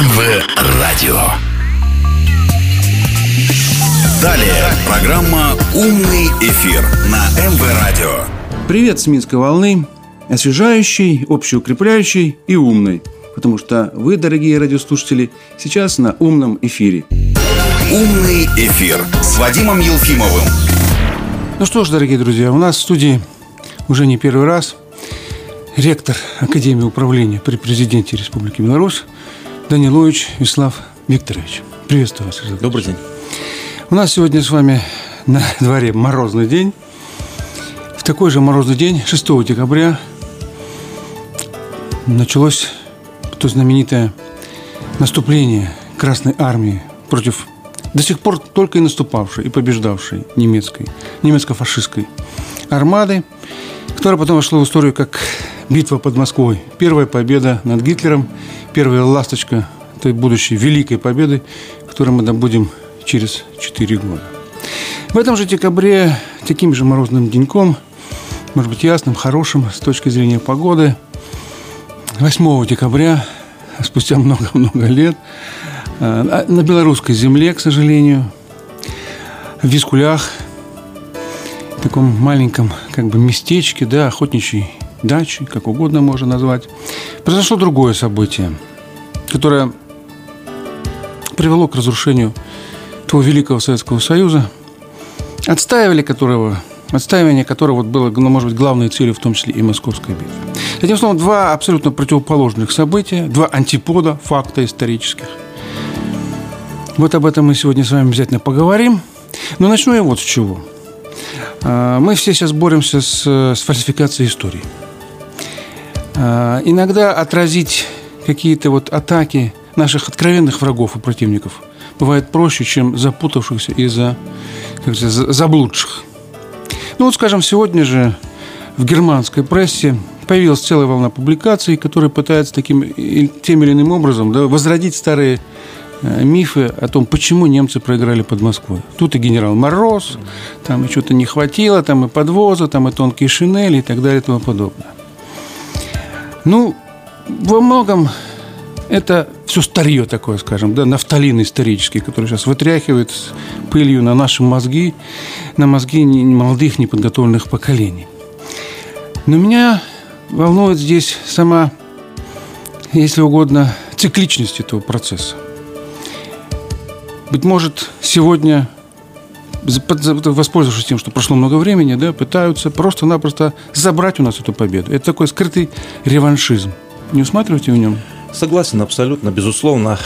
МВ Радио. Далее программа «Умный эфир» на МВ Радио. Привет с Минской волны. Освежающий, общеукрепляющий и умный. Потому что вы, дорогие радиослушатели, сейчас на умном эфире. «Умный эфир» с Вадимом Елфимовым. Ну что ж, дорогие друзья, у нас в студии уже не первый раз ректор Академии управления при президенте Республики Беларусь Данилович Вячеслав Викторович. Приветствую вас. Добрый день. У нас сегодня с вами на дворе морозный день. В такой же морозный день, 6 декабря, началось то знаменитое наступление Красной Армии против до сих пор только и наступавшей, и побеждавшей немецкой, немецко-фашистской армады, которая потом вошла в историю как битва под Москвой. Первая победа над Гитлером, первая ласточка той будущей великой победы, которую мы добудем через 4 года. В этом же декабре, таким же морозным деньком, может быть, ясным, хорошим с точки зрения погоды, 8 декабря, спустя много-много лет, на белорусской земле, к сожалению, в Вискулях, в таком маленьком как бы местечке, да, охотничьей даче, как угодно можно назвать, произошло другое событие, которое привело к разрушению того великого Советского Союза, отстаивали которого, отстаивание которого вот было, ну, может быть, главной целью, в том числе и московской битвы. Этим словом, два абсолютно противоположных события, два антипода факта исторических. Вот об этом мы сегодня с вами обязательно поговорим. Но начну я вот с чего. А, мы все сейчас боремся с, с фальсификацией истории. А, иногда отразить какие-то вот атаки наших откровенных врагов и противников бывает проще, чем запутавшихся и за, как сказать, заблудших. Ну вот, скажем, сегодня же в германской прессе появилась целая волна публикаций, которые пытаются таким, тем или иным образом да, возродить старые мифы о том, почему немцы проиграли под Москвой. Тут и генерал Мороз, там и что-то не хватило, там и подвоза, там и тонкие шинели и так далее и тому подобное. Ну, во многом это все старье такое, скажем, да, нафталин исторический, который сейчас вытряхивает пылью на наши мозги, на мозги молодых неподготовленных поколений. Но меня волнует здесь сама, если угодно, цикличность этого процесса. Быть может, сегодня воспользовавшись тем, что прошло много времени, да, пытаются просто-напросто забрать у нас эту победу. Это такой скрытый реваншизм. Не усматриваете в нем? Согласен абсолютно, безусловно.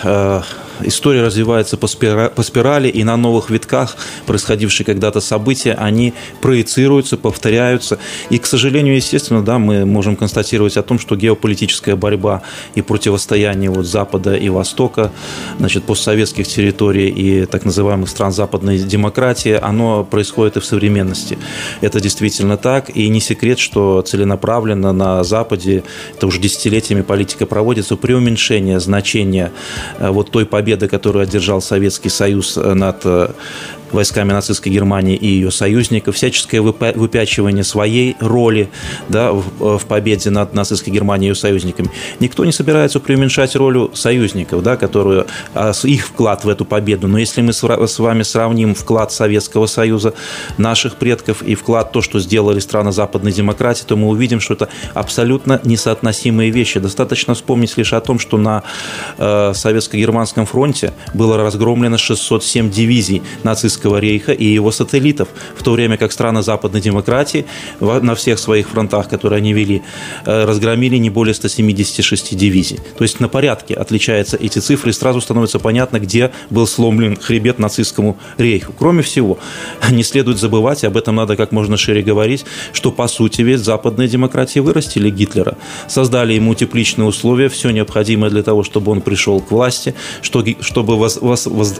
История развивается по, спирали, и на новых витках происходившие когда-то события, они проецируются, повторяются. И, к сожалению, естественно, да, мы можем констатировать о том, что геополитическая борьба и противостояние вот Запада и Востока, значит, постсоветских территорий и так называемых стран западной демократии, оно происходит и в современности. Это действительно так, и не секрет, что целенаправленно на Западе, это уже десятилетиями политика проводится, преуменьшение значения э, вот той победы, победы, которую одержал Советский Союз э, над э, войсками нацистской Германии и ее союзников, всяческое выпячивание своей роли да, в, в победе над нацистской Германией и ее союзниками. Никто не собирается преуменьшать роль союзников, да, которую, а, их вклад в эту победу. Но если мы с вами сравним вклад Советского Союза, наших предков и вклад то, что сделали страны западной демократии, то мы увидим, что это абсолютно несоотносимые вещи. Достаточно вспомнить лишь о том, что на э, советско-германском фронте было разгромлено 607 дивизий нацистской Российского рейха и его сателлитов, в то время как страны западной демократии на всех своих фронтах, которые они вели, э, разгромили не более 176 дивизий. То есть на порядке отличаются эти цифры, и сразу становится понятно, где был сломлен хребет нацистскому рейху. Кроме всего, не следует забывать, и об этом надо как можно шире говорить, что по сути весь западные демократии вырастили Гитлера, создали ему тепличные условия, все необходимое для того, чтобы он пришел к власти, чтобы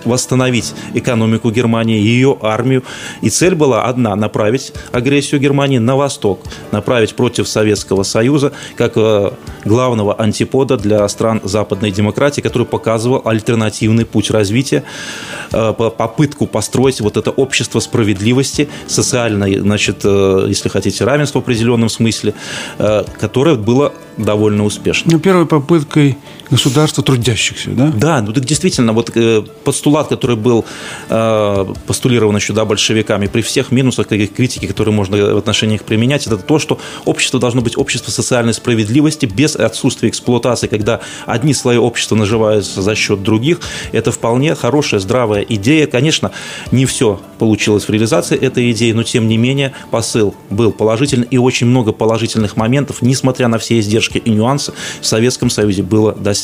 восстановить экономику Германии, Германии, ее армию. И цель была одна – направить агрессию Германии на восток, направить против Советского Союза как э, главного антипода для стран западной демократии, который показывал альтернативный путь развития, э, попытку построить вот это общество справедливости, социальное, значит, э, если хотите, равенство в определенном смысле, которое было довольно успешно. Ну, первой попыткой государство трудящихся, да? Да, ну так действительно, вот э, постулат, который был э, постулирован еще да, большевиками, при всех минусах и критике, которые можно в отношении их применять, это то, что общество должно быть общество социальной справедливости без отсутствия эксплуатации, когда одни слои общества наживаются за счет других. Это вполне хорошая, здравая идея. Конечно, не все получилось в реализации этой идеи, но тем не менее посыл был положительный и очень много положительных моментов, несмотря на все издержки и нюансы, в Советском Союзе было достигнуто.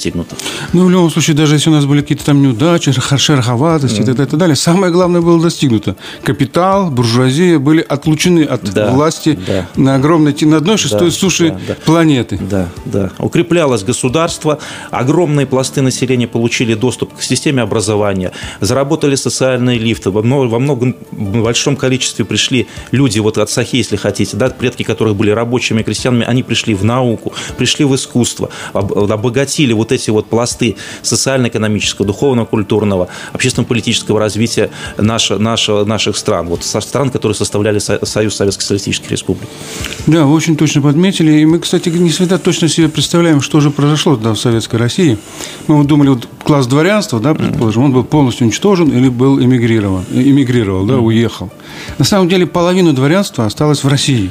Ну, в любом случае, даже если у нас были какие-то там неудачи, шероховатости mm. и так далее, самое главное было достигнуто. Капитал, буржуазия были отлучены от да, власти да. на огромной, на одной шестой да, суши да, да. планеты. Да, да. Укреплялось государство, огромные пласты населения получили доступ к системе образования, заработали социальные лифты, во, во многом большом количестве пришли люди вот от Сахи, если хотите, да, предки которых были рабочими крестьянами, они пришли в науку, пришли в искусство, обогатили вот эти вот пласты социально-экономического, духовного, культурного, общественно-политического развития наш, наш, наших стран, вот стран, которые составляли Союз Советских Социалистических Республик. Да, вы очень точно подметили. И мы, кстати, не всегда точно себе представляем, что же произошло тогда в Советской России. Мы думали, вот класс дворянства, да, предположим, он был полностью уничтожен или был эмигрирован, эмигрировал, да, уехал. На самом деле половину дворянства осталось в России.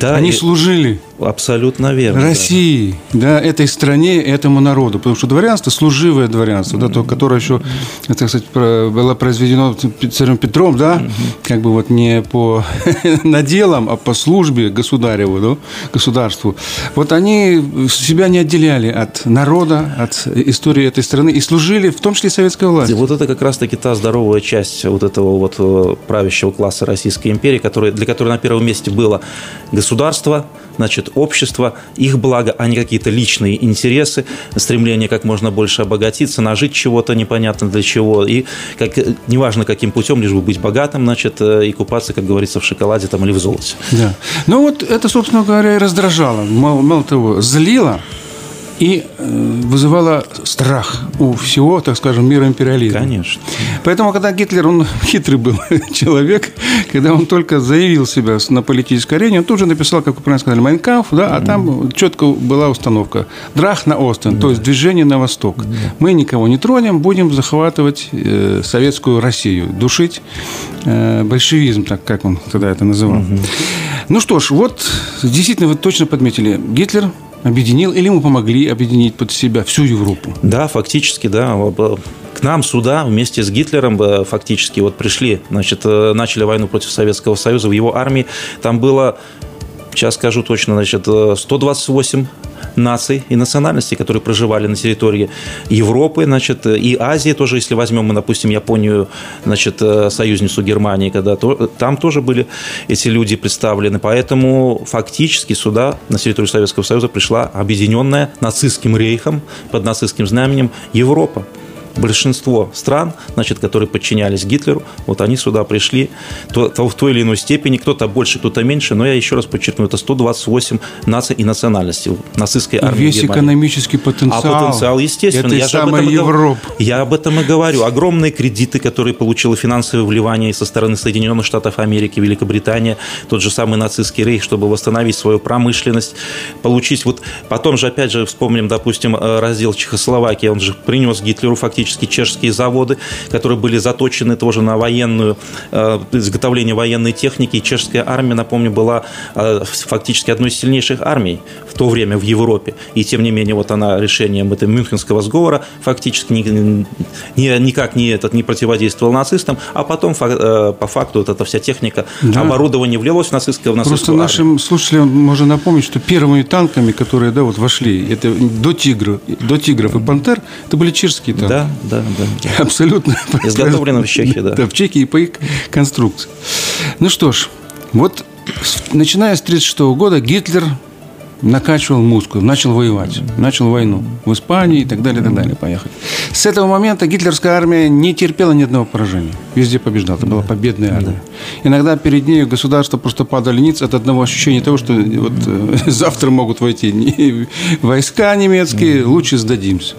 Да, Они и... служили Абсолютно верно. России, да. да, этой стране, этому народу. Потому что дворянство, служивое дворянство, да, то, которое еще, это, кстати, было произведено царем Петром, да, как бы вот не по наделам, а по службе государеву, да, государству. Вот они себя не отделяли от народа, от истории этой страны и служили, в том числе советской власти. Вот это как раз-таки та здоровая часть вот этого вот э, правящего класса Российской империи, который, для которой на первом месте было государство, значит, общество, их благо, а не какие-то личные интересы, стремление как можно больше обогатиться, нажить чего-то непонятно для чего, и как, неважно каким путем, лишь бы быть богатым, значит, э, и купаться, как говорится, в шоколаде там, или в золоте. Да. Ну вот это, собственно говоря, и раздражало, мало, мало того, злило, и э, вызывало страх у всего, так скажем, мира империализма. Конечно. Поэтому, когда Гитлер, он хитрый был человек, когда он только заявил себя на политической арене, он тут же написал, как вы правильно сказали, Майнкамф, да, а там четко была установка Драх на Остен, то есть движение на восток. Мы никого не тронем, будем захватывать э, советскую Россию, душить э, большевизм, так как он тогда это называл. Ну что ж, вот действительно вы точно подметили, Гитлер объединил или ему помогли объединить под себя всю Европу? Да, фактически, да. К нам сюда вместе с Гитлером э, фактически вот пришли, значит, э, начали войну против Советского Союза. В его армии там было сейчас скажу точно, значит, 128 наций и национальностей, которые проживали на территории Европы, значит, и Азии тоже, если возьмем мы, допустим, Японию, значит, э, союзницу Германии, когда то, там тоже были эти люди представлены, поэтому фактически сюда, на территорию Советского Союза, пришла объединенная нацистским рейхом под нацистским знаменем Европа большинство стран, значит, которые подчинялись Гитлеру, вот они сюда пришли то, то в той или иной степени, кто-то больше, кто-то меньше, но я еще раз подчеркну, это 128 наций и национальностей нацистской армии Весь Германии. экономический потенциал. А потенциал, естественно. Я самой об этом Европы. Я об этом и говорю. Огромные кредиты, которые получила финансовые вливания со стороны Соединенных Штатов Америки, Великобритания, тот же самый нацистский рейх, чтобы восстановить свою промышленность, получить вот... Потом же, опять же, вспомним, допустим, э, раздел Чехословакии, он же принес Гитлеру фактически фактически чешские заводы, которые были заточены тоже на военную, э, изготовление военной техники. И чешская армия, напомню, была э, фактически одной из сильнейших армий то время в Европе. И тем не менее, вот она решением этого Мюнхенского сговора фактически ни, ни, никак не, этот, не противодействовал нацистам, а потом э, по факту вот эта вся техника, да. оборудование влилось в нацистское в нацистскую Просто нашим армию. слушателям можно напомнить, что первыми танками, которые да, вот вошли, это до тигров, до тигров и пантер, это были чешские танки. Да, да, да. Абсолютно. Изготовлено в Чехии, да. Да, в Чехии по их конструкции. Ну что ж, вот начиная с 1936 года Гитлер накачивал мускулы, начал воевать, начал войну в Испании и так далее, и так далее, поехать. С этого момента гитлерская армия не терпела ни одного поражения. Везде побеждала. Это была победная армия. Иногда перед ней государства просто падали ниц от одного ощущения того, что вот завтра могут войти войска немецкие, лучше сдадимся.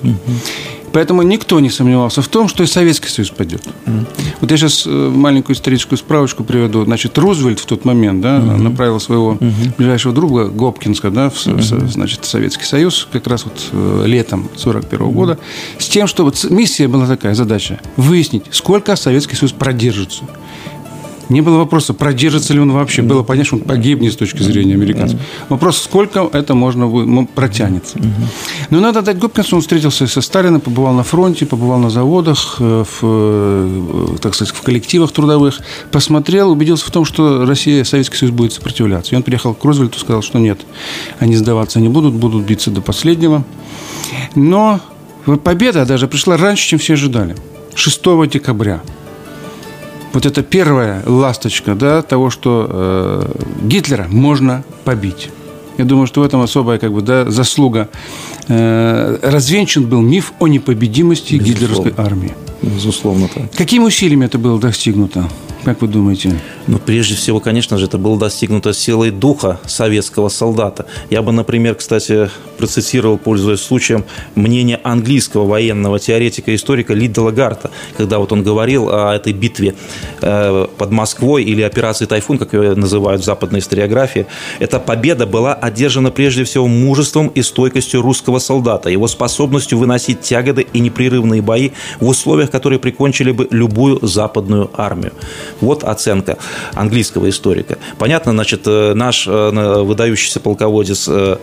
Поэтому никто не сомневался в том, что и Советский Союз пойдет. Mm-hmm. Вот я сейчас э, маленькую историческую справочку приведу. Значит, Рузвельт в тот момент да, mm-hmm. направил своего mm-hmm. ближайшего друга Гопкинска да, в mm-hmm. значит, Советский Союз как раз вот э, летом 1941 mm-hmm. года с тем, чтобы миссия была такая, задача – выяснить, сколько Советский Союз продержится. Не было вопроса, продержится ли он вообще. Было понятно, что он погибнет с точки зрения американцев. Вопрос, сколько это можно протянется. Но надо дать Гопкинсу, он встретился со Сталином, побывал на фронте, побывал на заводах, э, в, э, так сказать, в коллективах трудовых, посмотрел, убедился в том, что Россия, Советский Союз будет сопротивляться. И он приехал к Рузвельту, сказал, что нет, они сдаваться не будут, будут биться до последнего. Но победа даже пришла раньше, чем все ожидали. 6 декабря вот это первая ласточка да, того, что э, Гитлера можно побить. Я думаю, что в этом особая как бы, да, заслуга. Э, развенчан был миф о непобедимости Безусловно. гитлеровской армии. Безусловно, так. Какими усилиями это было достигнуто? Как вы думаете? Ну, прежде всего, конечно же, это было достигнуто силой духа советского солдата. Я бы, например, кстати, процитировал, пользуясь случаем, мнение английского военного теоретика и историка Лида Лагарта, когда вот он говорил о этой битве э, под Москвой или операции «Тайфун», как ее называют в западной историографии. Эта победа была одержана прежде всего мужеством и стойкостью русского солдата, его способностью выносить тяготы и непрерывные бои в условиях, которые прикончили бы любую западную армию. Вот оценка английского историка. Понятно, значит, э, наш э, выдающийся полководец э,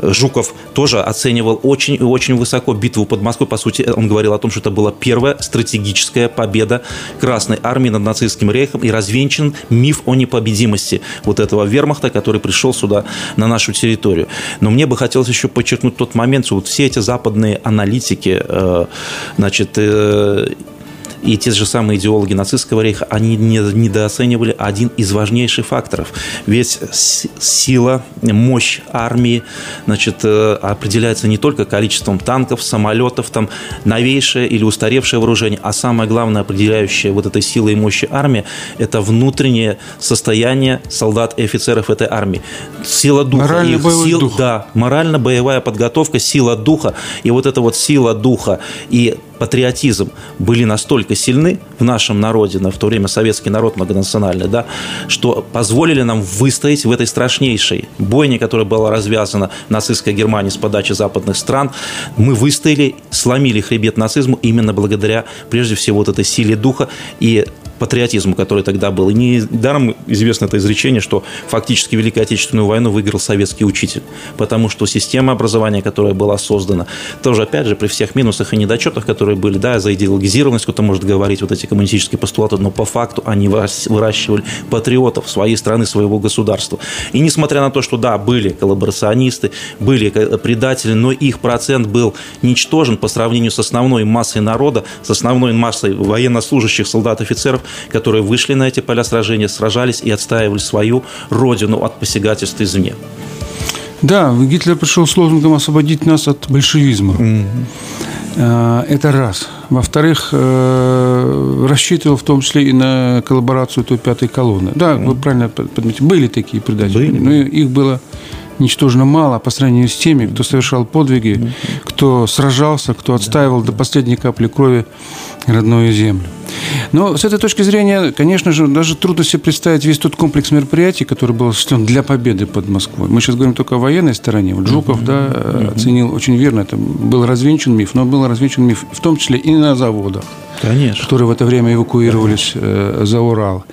Жуков тоже оценивал очень и очень высоко битву под Москвой. По сути, он говорил о том, что это была первая стратегическая победа Красной Армии над нацистским рейхом и развенчан миф о непобедимости вот этого вермахта, который пришел сюда на нашу территорию. Но мне бы хотелось еще подчеркнуть тот момент, что вот все эти западные аналитики, значит, и те же самые идеологи нацистского рейха, они не, недооценивали один из важнейших факторов. Ведь сила, мощь армии значит, э, определяется не только количеством танков, самолетов, там, новейшее или устаревшее вооружение, а самое главное, определяющее вот этой силы и мощи армии, это внутреннее состояние солдат и офицеров этой армии. Сила духа. Морально-боевой сил, дух. Да, морально-боевая подготовка, сила духа. И вот эта вот сила духа и патриотизм были настолько сильны в нашем народе, в то время советский народ многонациональный, да, что позволили нам выстоять в этой страшнейшей бойне, которая была развязана нацистской Германией с подачи западных стран. Мы выстояли, сломили хребет нацизму именно благодаря, прежде всего, вот этой силе духа и патриотизму, который тогда был. И недаром известно это изречение, что фактически Великую Отечественную войну выиграл советский учитель, потому что система образования, которая была создана, тоже, опять же, при всех минусах и недочетах, которые были, да, за идеологизированность, кто-то может говорить, вот эти коммунистические постулаты, но по факту они выращивали патриотов своей страны, своего государства. И несмотря на то, что, да, были коллаборационисты, были предатели, но их процент был ничтожен по сравнению с основной массой народа, с основной массой военнослужащих, солдат, офицеров, которые вышли на эти поля сражения, сражались и отстаивали свою родину от посягательств извне. Да, Гитлер пришел с лозунгом освободить нас от большевизма. Mm-hmm. Это раз. Во-вторых, э, рассчитывал в том числе и на коллаборацию той пятой колонны. Да, mm-hmm. вы правильно подметили, были такие предатели, были. но их было ничтожно мало по сравнению с теми, кто совершал подвиги, кто сражался, кто отстаивал до последней капли крови родную землю. Но с этой точки зрения, конечно же, даже трудно себе представить весь тот комплекс мероприятий, который был осуществлен для победы под Москвой. Мы сейчас говорим только о военной стороне. Вот Жуков, да, оценил очень верно, это был развенчан миф, но был развенчан миф в том числе и на заводах. Конечно. которые в это время эвакуировались Конечно. Э, за Урал.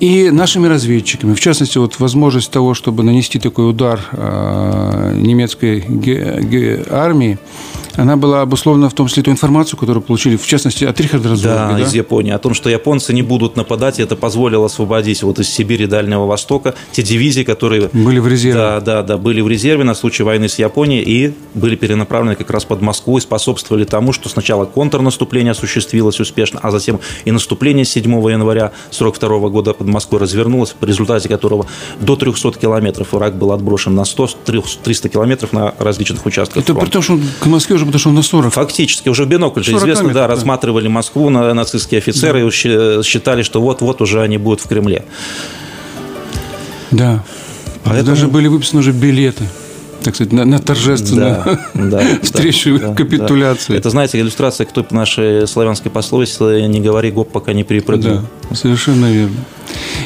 И нашими разведчиками, в частности, вот возможность того, чтобы нанести такой удар э, немецкой армии, она была обусловлена в том числе той информацию, которую получили, в частности, от Рихарда Разорга. Да, да, из Японии. О том, что японцы не будут нападать, и это позволило освободить вот из Сибири Дальнего Востока те дивизии, которые... Были в резерве. Да, да, да, были в резерве на случай войны с Японией и были перенаправлены как раз под Москву и способствовали тому, что сначала контрнаступление осуществилось успешно, а затем и наступление 7 января 1942 года под Москвой развернулось, в результате которого до 300 километров враг был отброшен на 100, 300 километров на различных участках Это фронта. при том, что к Москве уже уже подошел на 40. Фактически, уже в бинокль же известно, да, да, рассматривали Москву на нацистские офицеры да. и считали, что вот-вот уже они будут в Кремле. Да. Поэтому... Даже были выписаны уже билеты так сказать, на, на торжественную да, да, встречу да, капитуляции. Да. Это, знаете, иллюстрация к той нашей славянской пословице «не говори гоп, пока не перепрыгнул». Да, совершенно верно.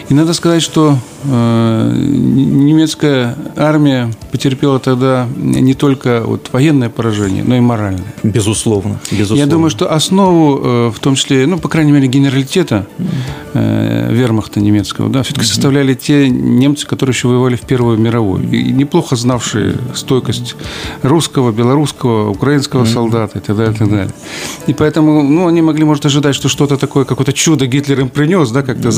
И надо сказать, что э, немецкая армия потерпела тогда не только вот военное поражение, но и моральное. Безусловно. безусловно. Я думаю, что основу, э, в том числе, ну, по крайней мере, генералитета э, вермахта немецкого, да, все-таки составляли те немцы, которые еще воевали в Первую мировую. И неплохо знавшие стойкость русского, белорусского, украинского солдата и так далее, и так далее. И поэтому, ну, они могли, может, ожидать, что что-то такое, какое-то чудо Гитлер им принес, да, как-то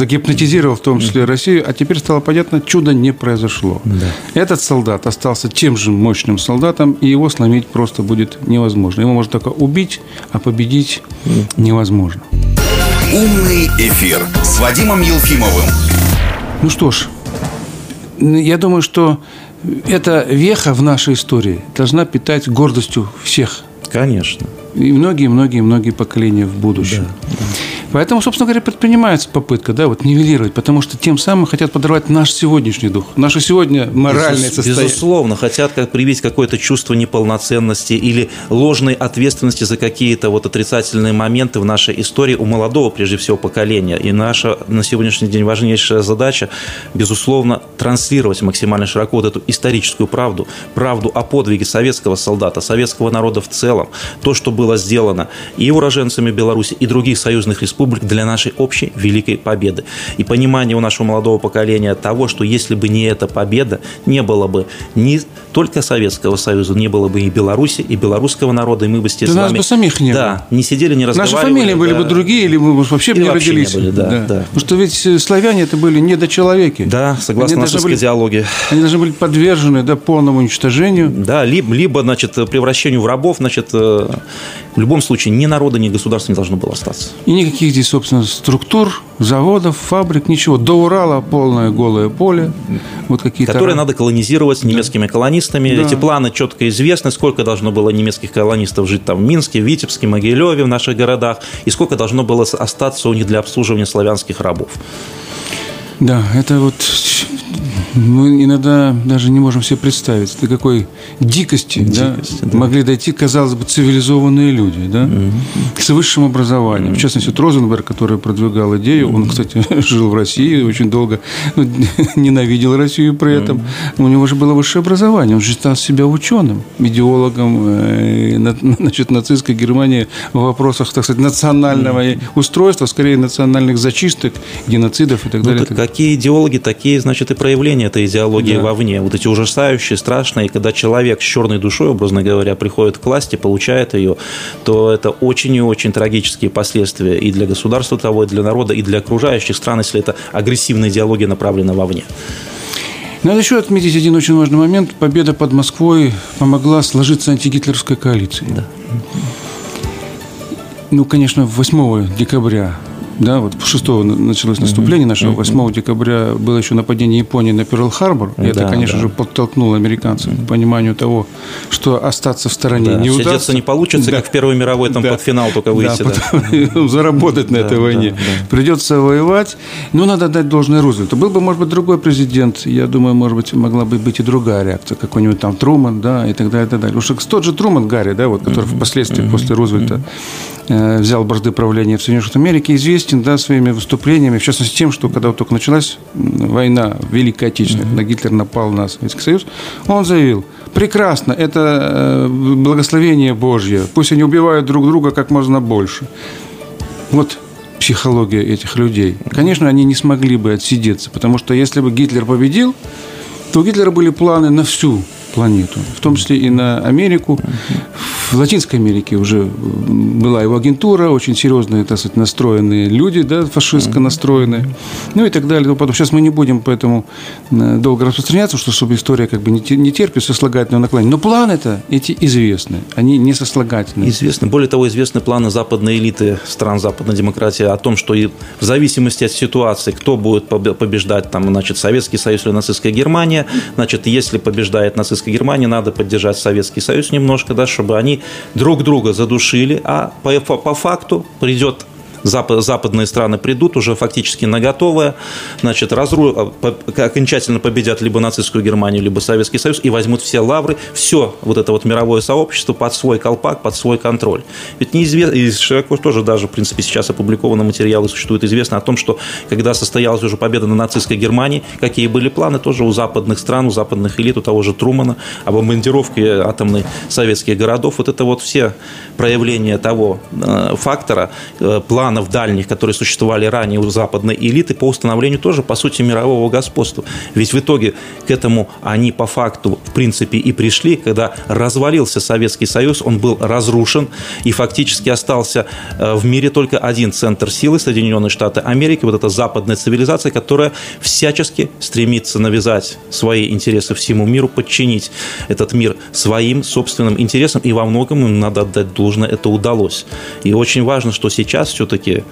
загипнотизировал в том числе Россию, а теперь стало понятно, чудо не произошло. Да. Этот солдат остался тем же мощным солдатом, и его сломить просто будет невозможно. Его можно только убить, а победить невозможно. Умный эфир с Вадимом Елфимовым. Ну что ж, я думаю, что эта веха в нашей истории должна питать гордостью всех. Конечно. И многие-многие-многие поколения в будущем. Да, да. Поэтому, собственно говоря, предпринимается попытка да, вот нивелировать, потому что тем самым хотят подорвать наш сегодняшний дух, наше сегодня моральное Безус, состояние. Безусловно, хотят как привить какое-то чувство неполноценности или ложной ответственности за какие-то вот отрицательные моменты в нашей истории у молодого, прежде всего, поколения. И наша на сегодняшний день важнейшая задача, безусловно, транслировать максимально широко вот эту историческую правду, правду о подвиге советского солдата, советского народа в целом, то, что было сделано и уроженцами Беларуси, и других союзных республик, республик для нашей общей великой победы. И понимание у нашего молодого поколения того, что если бы не эта победа, не было бы ни только Советского Союза, не было бы и Беларуси, и белорусского народа, и мы бы с да нас бы самих не да, было. не сидели, не разговаривали. Наши фамилии да. были бы другие, или мы вообще бы не вообще родились. Не были, да, да. Да. Потому что ведь э, славяне это были недочеловеки. Да, согласно они нашей идеологии. Они должны были подвержены да, полному уничтожению. Да, либо, либо значит, превращению в рабов, значит, э, в любом случае ни народа, ни государства не должно было остаться. И никаких здесь, собственно, структур, заводов, фабрик, ничего. До Урала полное голое поле. Вот какие-то... Которые надо колонизировать немецкими да. колонистами. Да. Эти планы четко известны, сколько должно было немецких колонистов жить там в Минске, Витебске, Могилеве, в наших городах, и сколько должно было остаться у них для обслуживания славянских рабов. Да, это вот мы иногда даже не можем себе представить, до какой дикости, дикости да, да. могли дойти, казалось бы, цивилизованные люди, да, угу. с высшим образованием. Угу. В частности, вот Розенберг, который продвигал идею, угу. он, кстати, жил в России очень долго, ну, ненавидел Россию при этом. Угу. У него же было высшее образование, он считал себя ученым, идеологом э, значит, нацистской Германии в вопросах, так сказать, национального угу. устройства, скорее национальных зачисток, геноцидов и так ну, далее. Так какие идеологи, такие, значит, и проявления проявление этой идеологии да. вовне. Вот эти ужасающие, страшные, когда человек с черной душой, образно говоря, приходит к власти, получает ее, то это очень и очень трагические последствия и для государства того, и для народа, и для окружающих стран, если это агрессивная идеология направлена вовне. Надо еще отметить один очень важный момент. Победа под Москвой помогла сложиться антигитлеровской коалиции. Да. Ну, конечно, 8 декабря да, вот 6 началось наступление наше, 8 декабря было еще нападение Японии на Перл-Харбор, и это, конечно да. же, подтолкнуло американцев к пониманию того, что остаться в стороне да. не удастся. Сидеться не получится, да. как в Первой мировой, там да. под финал только выйти. Да, да. заработать на этой войне. Придется воевать, но надо дать должное Рузвельту. Был бы, может быть, другой президент, я думаю, может быть, могла бы быть и другая реакция, какой-нибудь там Труман, да, и так далее, и так далее. Уж тот же Труман Гарри, да, вот, который впоследствии, после Рузвельта, взял бразды правления в Соединенных Штатах Америки, известен да, своими выступлениями, в частности тем, что когда вот только началась война Великая Отечественная, mm-hmm. когда Гитлер напал на Советский Союз, он заявил, прекрасно, это э, благословение Божье, пусть они убивают друг друга как можно больше. Вот психология этих людей. Конечно, они не смогли бы отсидеться, потому что если бы Гитлер победил, то у Гитлера были планы на всю планету, в том числе и на Америку. В Латинской Америке уже была его агентура, очень серьезные, так сказать, настроенные люди, да, фашистско настроенные, ну и так далее. Потом сейчас мы не будем поэтому э, долго распространяться, что чтобы история как бы не терпит сослагательного наклонения. Но планы-то эти известны, они не сослагательные. Известны. Более того, известны планы западной элиты стран западной демократии о том, что и в зависимости от ситуации, кто будет побеждать, там, значит, Советский Союз или нацистская Германия, значит, если побеждает нацистская нацистской Германии, надо поддержать Советский Союз немножко, да, чтобы они друг друга задушили, а по, по факту придет западные страны придут уже фактически на готовое, значит, разру... окончательно победят либо нацистскую Германию, либо Советский Союз и возьмут все лавры, все вот это вот мировое сообщество под свой колпак, под свой контроль. Ведь неизвестно, и широко тоже даже, в принципе, сейчас опубликованы материалы существуют, известно о том, что когда состоялась уже победа на нацистской Германии, какие были планы тоже у западных стран, у западных элит, у того же Трумана, о бомбардировке атомной советских городов. Вот это вот все проявления того э, фактора, э, планов дальних, которые существовали ранее у западной элиты по установлению тоже, по сути, мирового господства. Ведь в итоге к этому они по факту, в принципе, и пришли, когда развалился Советский Союз, он был разрушен, и фактически остался э, в мире только один центр силы, Соединенные Штаты Америки, вот эта западная цивилизация, которая всячески стремится навязать свои интересы всему миру, подчинить этот мир своим собственным интересам, и во многом им надо отдать должное, это удалось. И очень важно, что сейчас все-таки таки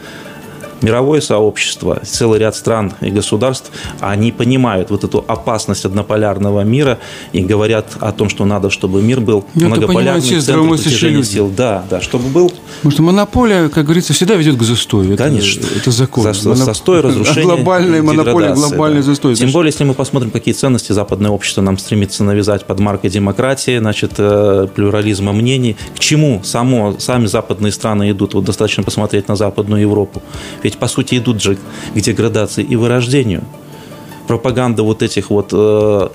мировое сообщество, целый ряд стран и государств, они понимают вот эту опасность однополярного мира и говорят о том, что надо, чтобы мир был ну, многополярный, центр притяжения сил. Да, да, чтобы был... Потому что монополия, как говорится, всегда ведет к застою. Конечно. Это, это закон. За, Моноп... Застой, разрушение, Глобальная монополия, глобальный да. застой. Тем более, если мы посмотрим, какие ценности западное общество нам стремится навязать под маркой демократии, значит, э, плюрализма мнений. К чему само, сами западные страны идут? Вот достаточно посмотреть на Западную Европу. Ведь, по сути, идут же к деградации и вырождению. Пропаганда вот этих вот э,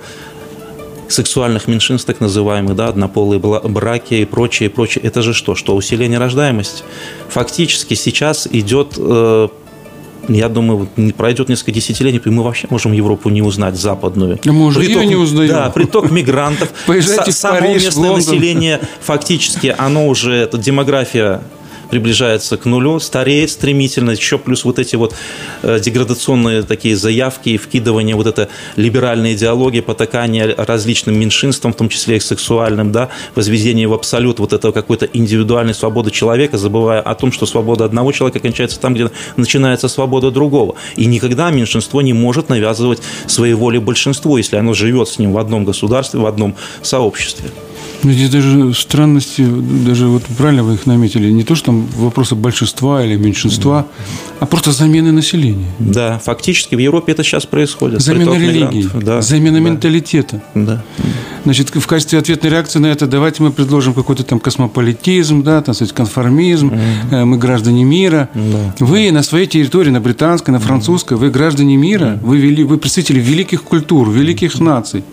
сексуальных меньшинств, так называемых, да, однополые браки и прочее, и прочее. Это же что? Что усиление рождаемости? Фактически сейчас идет э, я думаю, пройдет несколько десятилетий, и мы вообще можем Европу не узнать, западную. А мы уже приток, ее не узнаем. Да, приток мигрантов. Поезжайте в Париж, местное население, фактически, оно уже, эта демография приближается к нулю, стареет стремительно, еще плюс вот эти вот э, деградационные такие заявки и вкидывание вот это либеральной идеологии, потакание различным меньшинствам, в том числе и сексуальным, да, возведение в абсолют вот этого какой-то индивидуальной свободы человека, забывая о том, что свобода одного человека кончается там, где начинается свобода другого. И никогда меньшинство не может навязывать своей воле большинству, если оно живет с ним в одном государстве, в одном сообществе. Ну, здесь даже странности, даже вот правильно вы их наметили, не то, что там вопросы большинства или меньшинства, а просто замены населения. Да, фактически в Европе это сейчас происходит. Замена религии, да, замена да. менталитета. Да. Значит, в качестве ответной реакции на это давайте мы предложим какой-то там космополитизм, да, там, сказать, конформизм, mm мы граждане мира. Да. Вы на своей территории, на британской, на французской, вы граждане мира, вы, вели, вы представители великих культур, великих наций.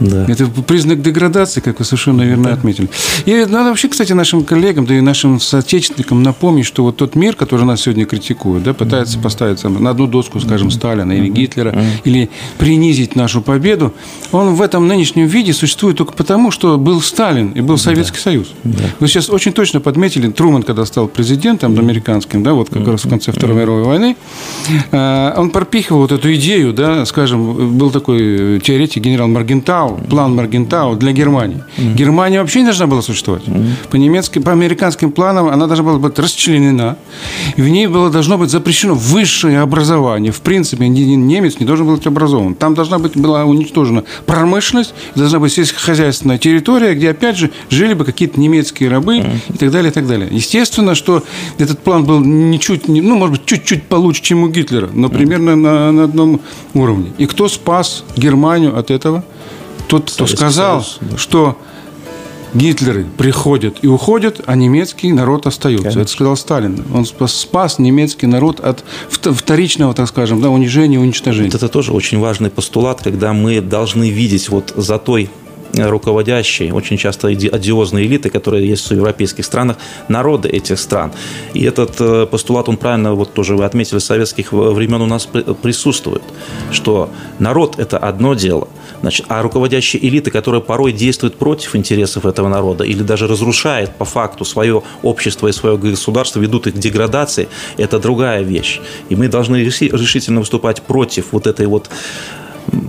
Да. Это признак деградации, как вы совершенно верно да. отметили. И надо вообще, кстати, нашим коллегам, да и нашим соотечественникам напомнить, что вот тот мир, который нас сегодня критикует, да, пытается mm-hmm. поставить на одну доску, скажем, mm-hmm. Сталина или Гитлера, mm-hmm. или принизить нашу победу, он в этом нынешнем виде существует только потому, что был Сталин и был Советский да. Союз. Да. Вы сейчас очень точно подметили, Труман, когда стал президентом mm-hmm. американским, да, вот как mm-hmm. раз в конце Второй мировой войны, а, он пропихивал вот эту идею, да, скажем, был такой теоретик генерал Маргентау, Маргентау, план Маргентау для Германии. Mm-hmm. Германия вообще не должна была существовать. Mm-hmm. По немецким, по американским планам она должна была быть расчленена. И в ней было, должно быть запрещено высшее образование. В принципе, немец не должен быть образован. Там должна быть была уничтожена промышленность, должна быть сельскохозяйственная территория, где, опять же, жили бы какие-то немецкие рабы mm-hmm. и так далее, и так далее. Естественно, что этот план был ничуть, ну, может быть, чуть-чуть получше, чем у Гитлера, но примерно на, на одном уровне. И кто спас Германию от этого? Тот, кто сказал, Союз, да. что Гитлеры приходят и уходят, а немецкий народ остается. Конечно. Это сказал Сталин. Он спас немецкий народ от вторичного, так скажем, да, унижения и уничтожения. Вот это тоже очень важный постулат, когда мы должны видеть вот за той руководящие, очень часто одиозные элиты, которые есть в европейских странах, народы этих стран. И этот э, постулат, он правильно, вот тоже вы отметили, советских времен у нас присутствует, что народ – это одно дело, значит, а руководящие элиты, которые порой действуют против интересов этого народа или даже разрушают по факту свое общество и свое государство, ведут их к деградации, это другая вещь. И мы должны решительно выступать против вот этой вот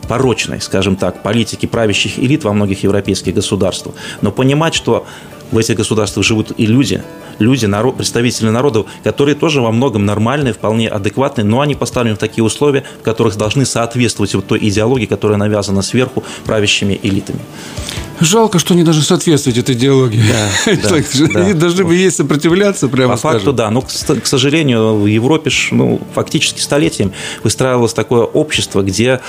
порочной, скажем так, политики правящих элит во многих европейских государствах. Но понимать, что в этих государствах живут и люди, люди, народ, представители народов, которые тоже во многом нормальные, вполне адекватные, но они поставлены в такие условия, в которых должны соответствовать вот той идеологии, которая навязана сверху правящими элитами. Жалко, что они даже соответствуют этой идеологии. Да, да, они да. должны бы ей сопротивляться, прямо По скажем. факту, да. Но, к сожалению, в Европе ну, фактически столетием выстраивалось такое общество, где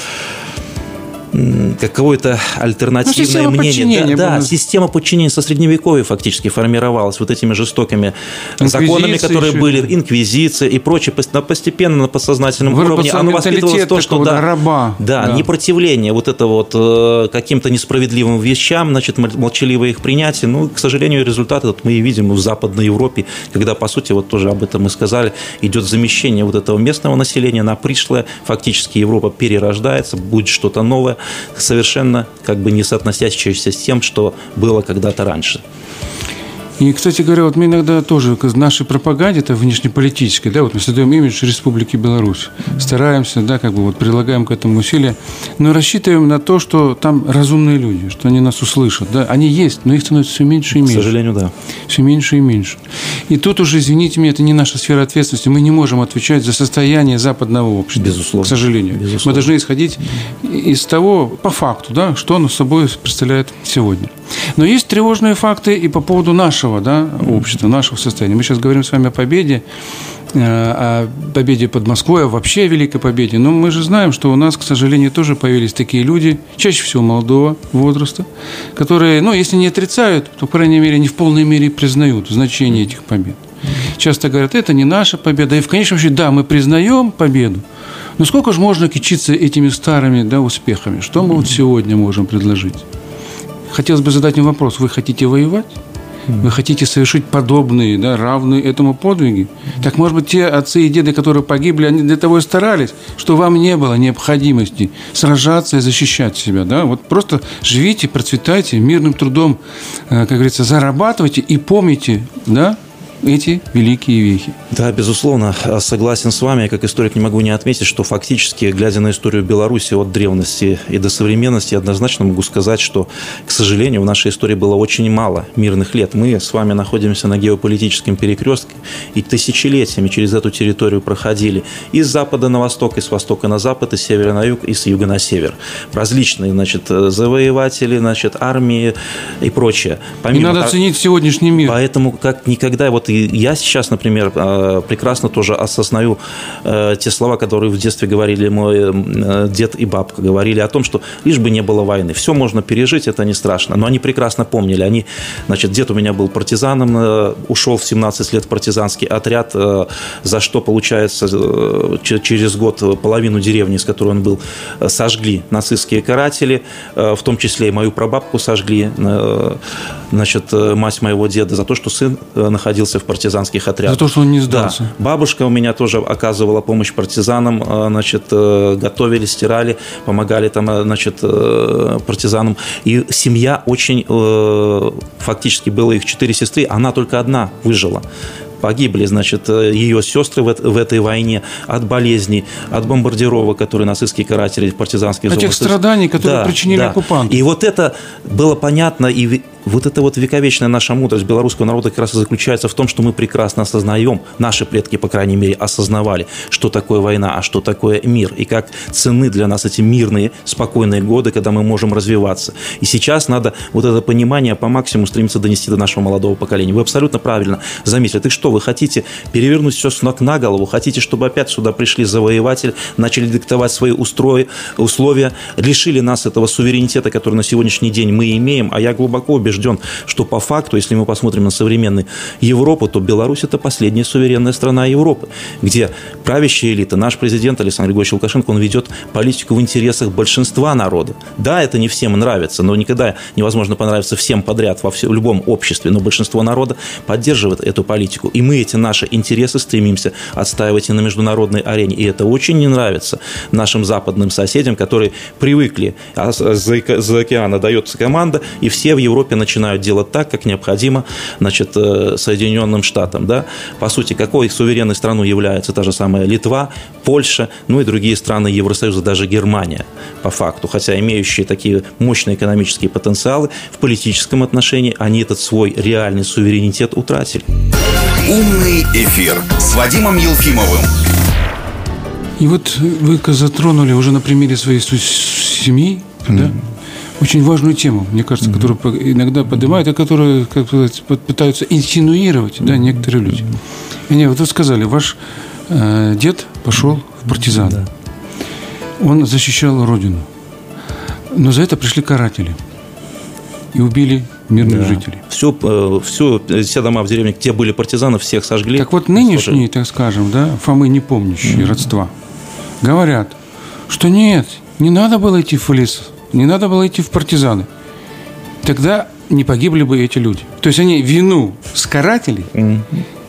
какое-то альтернативное ну, мнение. Да, да, система подчинения со средневековья фактически формировалась вот этими жестокими законами, которые были, инквизиция и прочее, постепенно на подсознательном уровне. Оно воспитывалось то, что да, раба. Да, да, непротивление вот это вот э, каким-то несправедливым вещам, значит, молчаливое их принятие. Ну, к сожалению, результат этот мы и видим в Западной Европе, когда, по сути, вот тоже об этом мы сказали, идет замещение вот этого местного населения на пришлое. Фактически Европа перерождается, будет что-то новое совершенно как бы не соотносящееся с тем, что было когда-то раньше. И, кстати говоря, вот мы иногда тоже в нашей пропаганде, это внешнеполитической, да, вот мы создаем имидж Республики Беларусь, стараемся, да, как бы вот прилагаем к этому усилия, но рассчитываем на то, что там разумные люди, что они нас услышат, да, они есть, но их становится все меньше и меньше. К сожалению, да. Все меньше и меньше. И тут уже, извините меня, это не наша сфера ответственности, мы не можем отвечать за состояние западного общества. Безусловно. К сожалению. Безусловно. Мы должны исходить из того, по факту, да, что оно собой представляет сегодня. Но есть тревожные факты и по поводу нашего да, общества, нашего состояния. Мы сейчас говорим с вами о победе, э, о победе под Москвой, а вообще о Великой Победе. Но мы же знаем, что у нас, к сожалению, тоже появились такие люди, чаще всего молодого возраста, которые, ну, если не отрицают, то, по крайней мере, не в полной мере признают значение этих побед. Часто говорят, это не наша победа. И в конечном счете, да, мы признаем победу, но сколько же можно кичиться этими старыми да, успехами? Что мы вот сегодня можем предложить? Хотелось бы задать им вопрос. Вы хотите воевать? Вы хотите совершить подобные, да, равные этому подвиги? Так, может быть, те отцы и деды, которые погибли, они для того и старались, что вам не было необходимости сражаться и защищать себя, да? Вот просто живите, процветайте, мирным трудом, э, как говорится, зарабатывайте и помните, да, эти великие вехи. Да, безусловно, согласен с вами. Я как историк не могу не отметить, что фактически, глядя на историю Беларуси от древности и до современности, однозначно могу сказать, что, к сожалению, в нашей истории было очень мало мирных лет. Мы с вами находимся на геополитическом перекрестке и тысячелетиями через эту территорию проходили из запада на восток, из востока на запад, из севера на юг и с юга на север. Различные, значит, завоеватели, значит, армии и прочее. Помимо и надо ценить сегодняшний мир. Поэтому, как никогда, вот и я сейчас, например, э, прекрасно тоже осознаю э, те слова, которые в детстве говорили мой э, дед и бабка, говорили о том, что лишь бы не было войны, все можно пережить, это не страшно. Но они прекрасно помнили. Они, значит, дед у меня был партизаном, ушел в 17 лет в партизанский отряд, за что, получается, через год половину деревни, с которой он был, сожгли нацистские каратели, в том числе и мою прабабку сожгли, значит, мать моего деда, за то, что сын находился в партизанских отрядах. За то, что он не сдался. Да. Бабушка у меня тоже оказывала помощь партизанам, э, значит, э, готовили, стирали, помогали там, э, значит, партизанам. И семья очень, фактически было их четыре сестры, она только одна выжила погибли, значит, ее сестры в, в этой войне от болезней, от бомбардировок, которые нацистские каратели, партизанские От тех страданий, которые да, причинили да. оккупанты. И вот это было понятно и вот эта вот вековечная наша мудрость белорусского народа как раз и заключается в том, что мы прекрасно осознаем, наши предки, по крайней мере, осознавали, что такое война, а что такое мир, и как цены для нас эти мирные, спокойные годы, когда мы можем развиваться. И сейчас надо вот это понимание по максимуму стремиться донести до нашего молодого поколения. Вы абсолютно правильно заметили. Ты что, вы хотите перевернуть все с ног на голову? Хотите, чтобы опять сюда пришли завоеватели, начали диктовать свои устрои, условия, лишили нас этого суверенитета, который на сегодняшний день мы имеем, а я глубоко убежден, что по факту, если мы посмотрим на современную Европу, то Беларусь – это последняя суверенная страна Европы, где правящая элита, наш президент Александр Григорьевич Лукашенко, он ведет политику в интересах большинства народа. Да, это не всем нравится, но никогда невозможно понравиться всем подряд во все, в любом обществе, но большинство народа поддерживает эту политику. И мы эти наши интересы стремимся отстаивать и на международной арене. И это очень не нравится нашим западным соседям, которые привыкли, а за океана дается команда, и все в Европе начинают делать так, как необходимо значит, э, Соединенным Штатам. Да? По сути, какой суверенной страной является та же самая Литва, Польша, ну и другие страны Евросоюза, даже Германия, по факту. Хотя имеющие такие мощные экономические потенциалы в политическом отношении, они этот свой реальный суверенитет утратили. Умный эфир с Вадимом Елфимовым. И вот вы затронули уже на примере своей семьи, mm-hmm. да, очень важную тему, мне кажется, mm-hmm. которую иногда поднимают, а которую как сказать, пытаются инсинуировать да, некоторые люди. И не, вот вы сказали, ваш э, дед пошел в партизан. Да. Он защищал родину. Но за это пришли каратели и убили мирных да. жителей. Все, э, все, все дома в деревне, где были партизаны, всех сожгли. Так вот нынешние, так скажем, да, Фомы не помнящие mm-hmm. родства, говорят, что нет, не надо было идти в лес, не надо было идти в партизаны. Тогда не погибли бы эти люди. То есть они вину с карателей mm-hmm.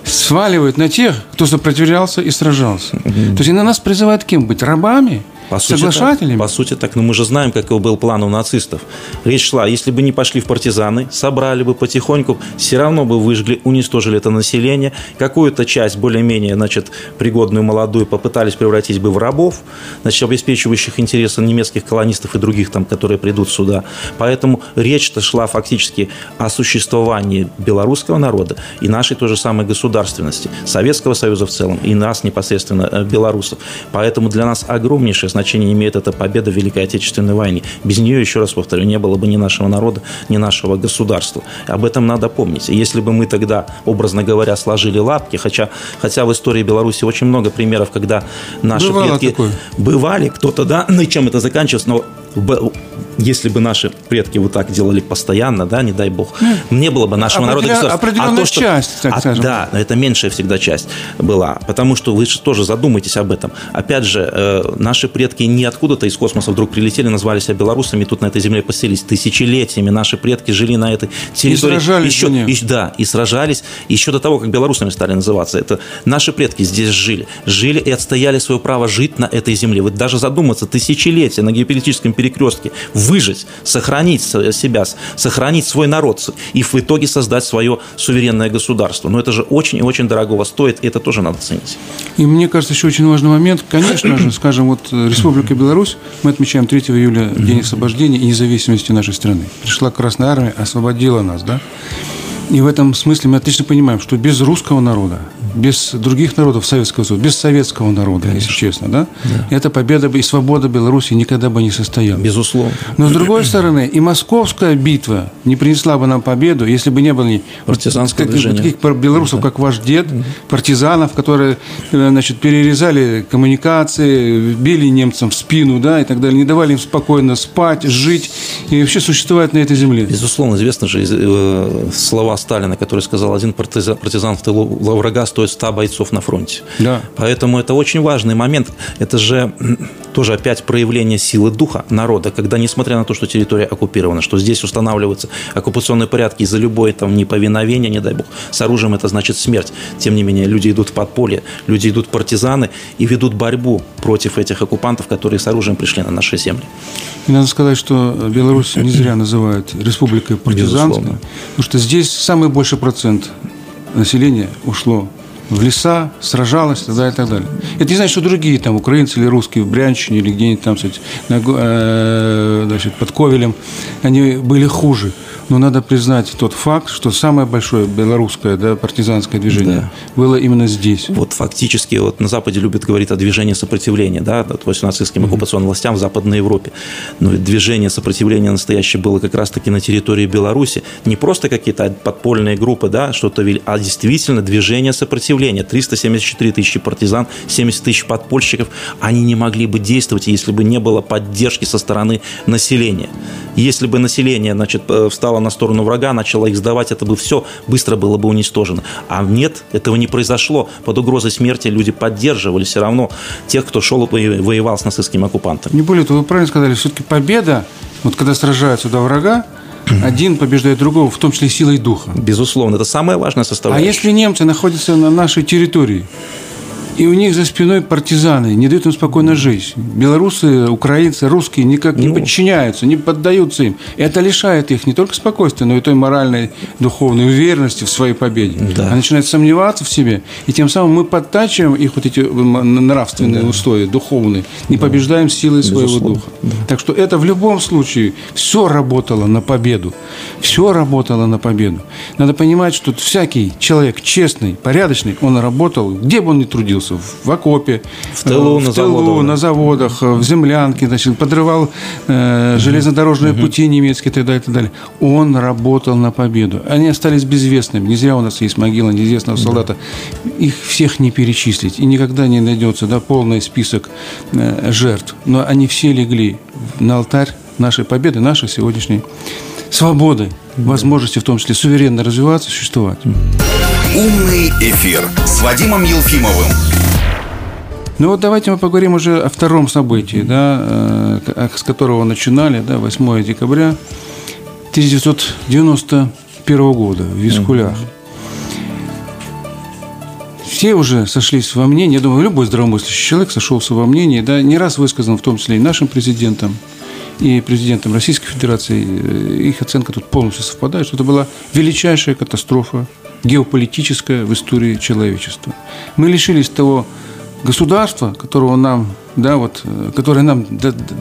сваливают на тех, кто сопротивлялся и сражался. Mm-hmm. То есть они нас призывают кем быть? Рабами? По сути, Соглашателями? Так, по сути так, но мы же знаем, какой был план у нацистов. Речь шла, если бы не пошли в партизаны, собрали бы потихоньку, все равно бы выжгли, уничтожили это население, какую-то часть более-менее, значит, пригодную молодую попытались превратить бы в рабов, значит, обеспечивающих интересы немецких колонистов и других там, которые придут сюда. Поэтому речь-то шла фактически о существовании белорусского народа и нашей той же самой государственности, Советского Союза в целом, и нас непосредственно, э, белорусов. Поэтому для нас огромнейшее значение имеет эта победа в Великой Отечественной войне. Без нее, еще раз повторю, не было бы ни нашего народа, ни нашего государства. Об этом надо помнить. если бы мы тогда, образно говоря, сложили лапки, хотя, хотя в истории Беларуси очень много примеров, когда наши Бывало предки такое. бывали, кто-то, да, ну и чем это заканчивалось, но если бы наши предки вот так делали постоянно, да, не дай бог, ну, не было бы нашего народа государства. Определенная а то, что, часть, так а, скажем. Да, это меньшая всегда часть была, потому что вы же тоже задумайтесь об этом. Опять же, э, наши предки не откуда-то из космоса вдруг прилетели, назвали себя белорусами, тут на этой земле поселились. Тысячелетиями наши предки жили на этой территории. И сражались еще, и, Да, и сражались еще до того, как белорусами стали называться. Это наши предки здесь жили. Жили и отстояли свое право жить на этой земле. Вот даже задуматься, тысячелетия на геополитическом перекрестке, выжить, сохранить себя, сохранить свой народ и в итоге создать свое суверенное государство. Но это же очень и очень дорогого стоит, и это тоже надо ценить. И мне кажется, еще очень важный момент, конечно же, скажем, вот э, Республика Беларусь, мы отмечаем 3 июля День освобождения и независимости нашей страны. Пришла Красная Армия, освободила нас, да? И в этом смысле мы отлично понимаем, что без русского народа, без других народов Советского Союза, без советского народа, Конечно. если честно, да, да, эта победа и свобода Беларуси никогда бы не состоялась. Безусловно. Но, с другой стороны, и московская битва не принесла бы нам победу, если бы не было партизанского вот, таких белорусов, да. как ваш дед, партизанов, которые э, значит, перерезали коммуникации, били немцам в спину, да, и так далее, не давали им спокойно спать, жить и вообще существовать на этой земле. Безусловно, известно же э, слова Сталина, который сказал, один партизан, партизан в тылу врага стоит 100 бойцов на фронте. Да. Поэтому это очень важный момент. Это же тоже опять проявление силы духа народа, когда, несмотря на то, что территория оккупирована, что здесь устанавливаются оккупационные порядки за любое там неповиновение, не дай бог, с оружием это значит смерть. Тем не менее, люди идут в подполье, люди идут партизаны и ведут борьбу против этих оккупантов, которые с оружием пришли на наши земли. И надо сказать, что Беларусь не зря называют республикой партизанской, потому что здесь самый большой процент населения ушло в леса, сражалась и так далее, и так далее. Это не значит, что другие там украинцы или русские в Брянщине или где-нибудь там, э, значит, под Ковелем, они были хуже. Но надо признать тот факт, что самое большое белорусское да, партизанское движение да. было именно здесь. Вот фактически вот на Западе любят говорить о движении сопротивления, да, то есть нацистским оккупационным властям в Западной Европе. Но движение сопротивления настоящее было как раз-таки на территории Беларуси. Не просто какие-то подпольные группы, да, что-то вели, а действительно движение сопротивления. 374 тысячи партизан, 70 тысяч подпольщиков. Они не могли бы действовать, если бы не было поддержки со стороны населения. Если бы население значит, э, встало на сторону врага, начало их сдавать, это бы все быстро было бы уничтожено. А нет, этого не произошло. Под угрозой смерти люди поддерживали все равно тех, кто шел и воевал с нацистскими оккупантами. Не более того, вы правильно сказали, все-таки победа, вот когда сражаются до врага, один побеждает другого, в том числе силой духа. Безусловно, это самая важная составляющая. А если немцы находятся на нашей территории, И у них за спиной партизаны, не дают им спокойно жить. Белорусы, украинцы, русские никак не ну. подчиняются, не поддаются им. И это лишает их не только спокойствия, но и той моральной, духовной уверенности в своей победе. Да. Они начинают сомневаться в себе, и тем самым мы подтачиваем их вот эти нравственные да. устои, духовные, не да. побеждаем силой Безусловно. своего духа. Да. Так что это в любом случае все работало на победу. Все работало на победу. Надо понимать, что всякий человек честный, порядочный, он работал, где бы он ни трудился, трудился в окопе, в тылу, в на, тылу заводах. на заводах, в землянке, значит, подрывал э, железнодорожные угу. пути немецкие и так далее, и так далее. Он работал на победу. Они остались безвестными. Не зря у нас есть могила неизвестного солдата. Их всех не перечислить. И никогда не найдется да, полный список э, жертв. Но они все легли на алтарь нашей победы, нашей сегодняшней свободы, возможности в том числе суверенно развиваться, существовать. Умный эфир с Вадимом Елфимовым. Ну вот давайте мы поговорим уже о втором событии, да, э, с которого начинали, да, 8 декабря 1991 года в Вискулях. Все уже сошлись во мнении, я думаю, любой здравомыслящий человек сошелся во мнении, да, не раз высказан в том числе и нашим президентом, и президентом Российской Федерации, э, их оценка тут полностью совпадает, что это была величайшая катастрофа геополитическая в истории человечества. Мы лишились того государства, которого нам, да, вот, э, которое нам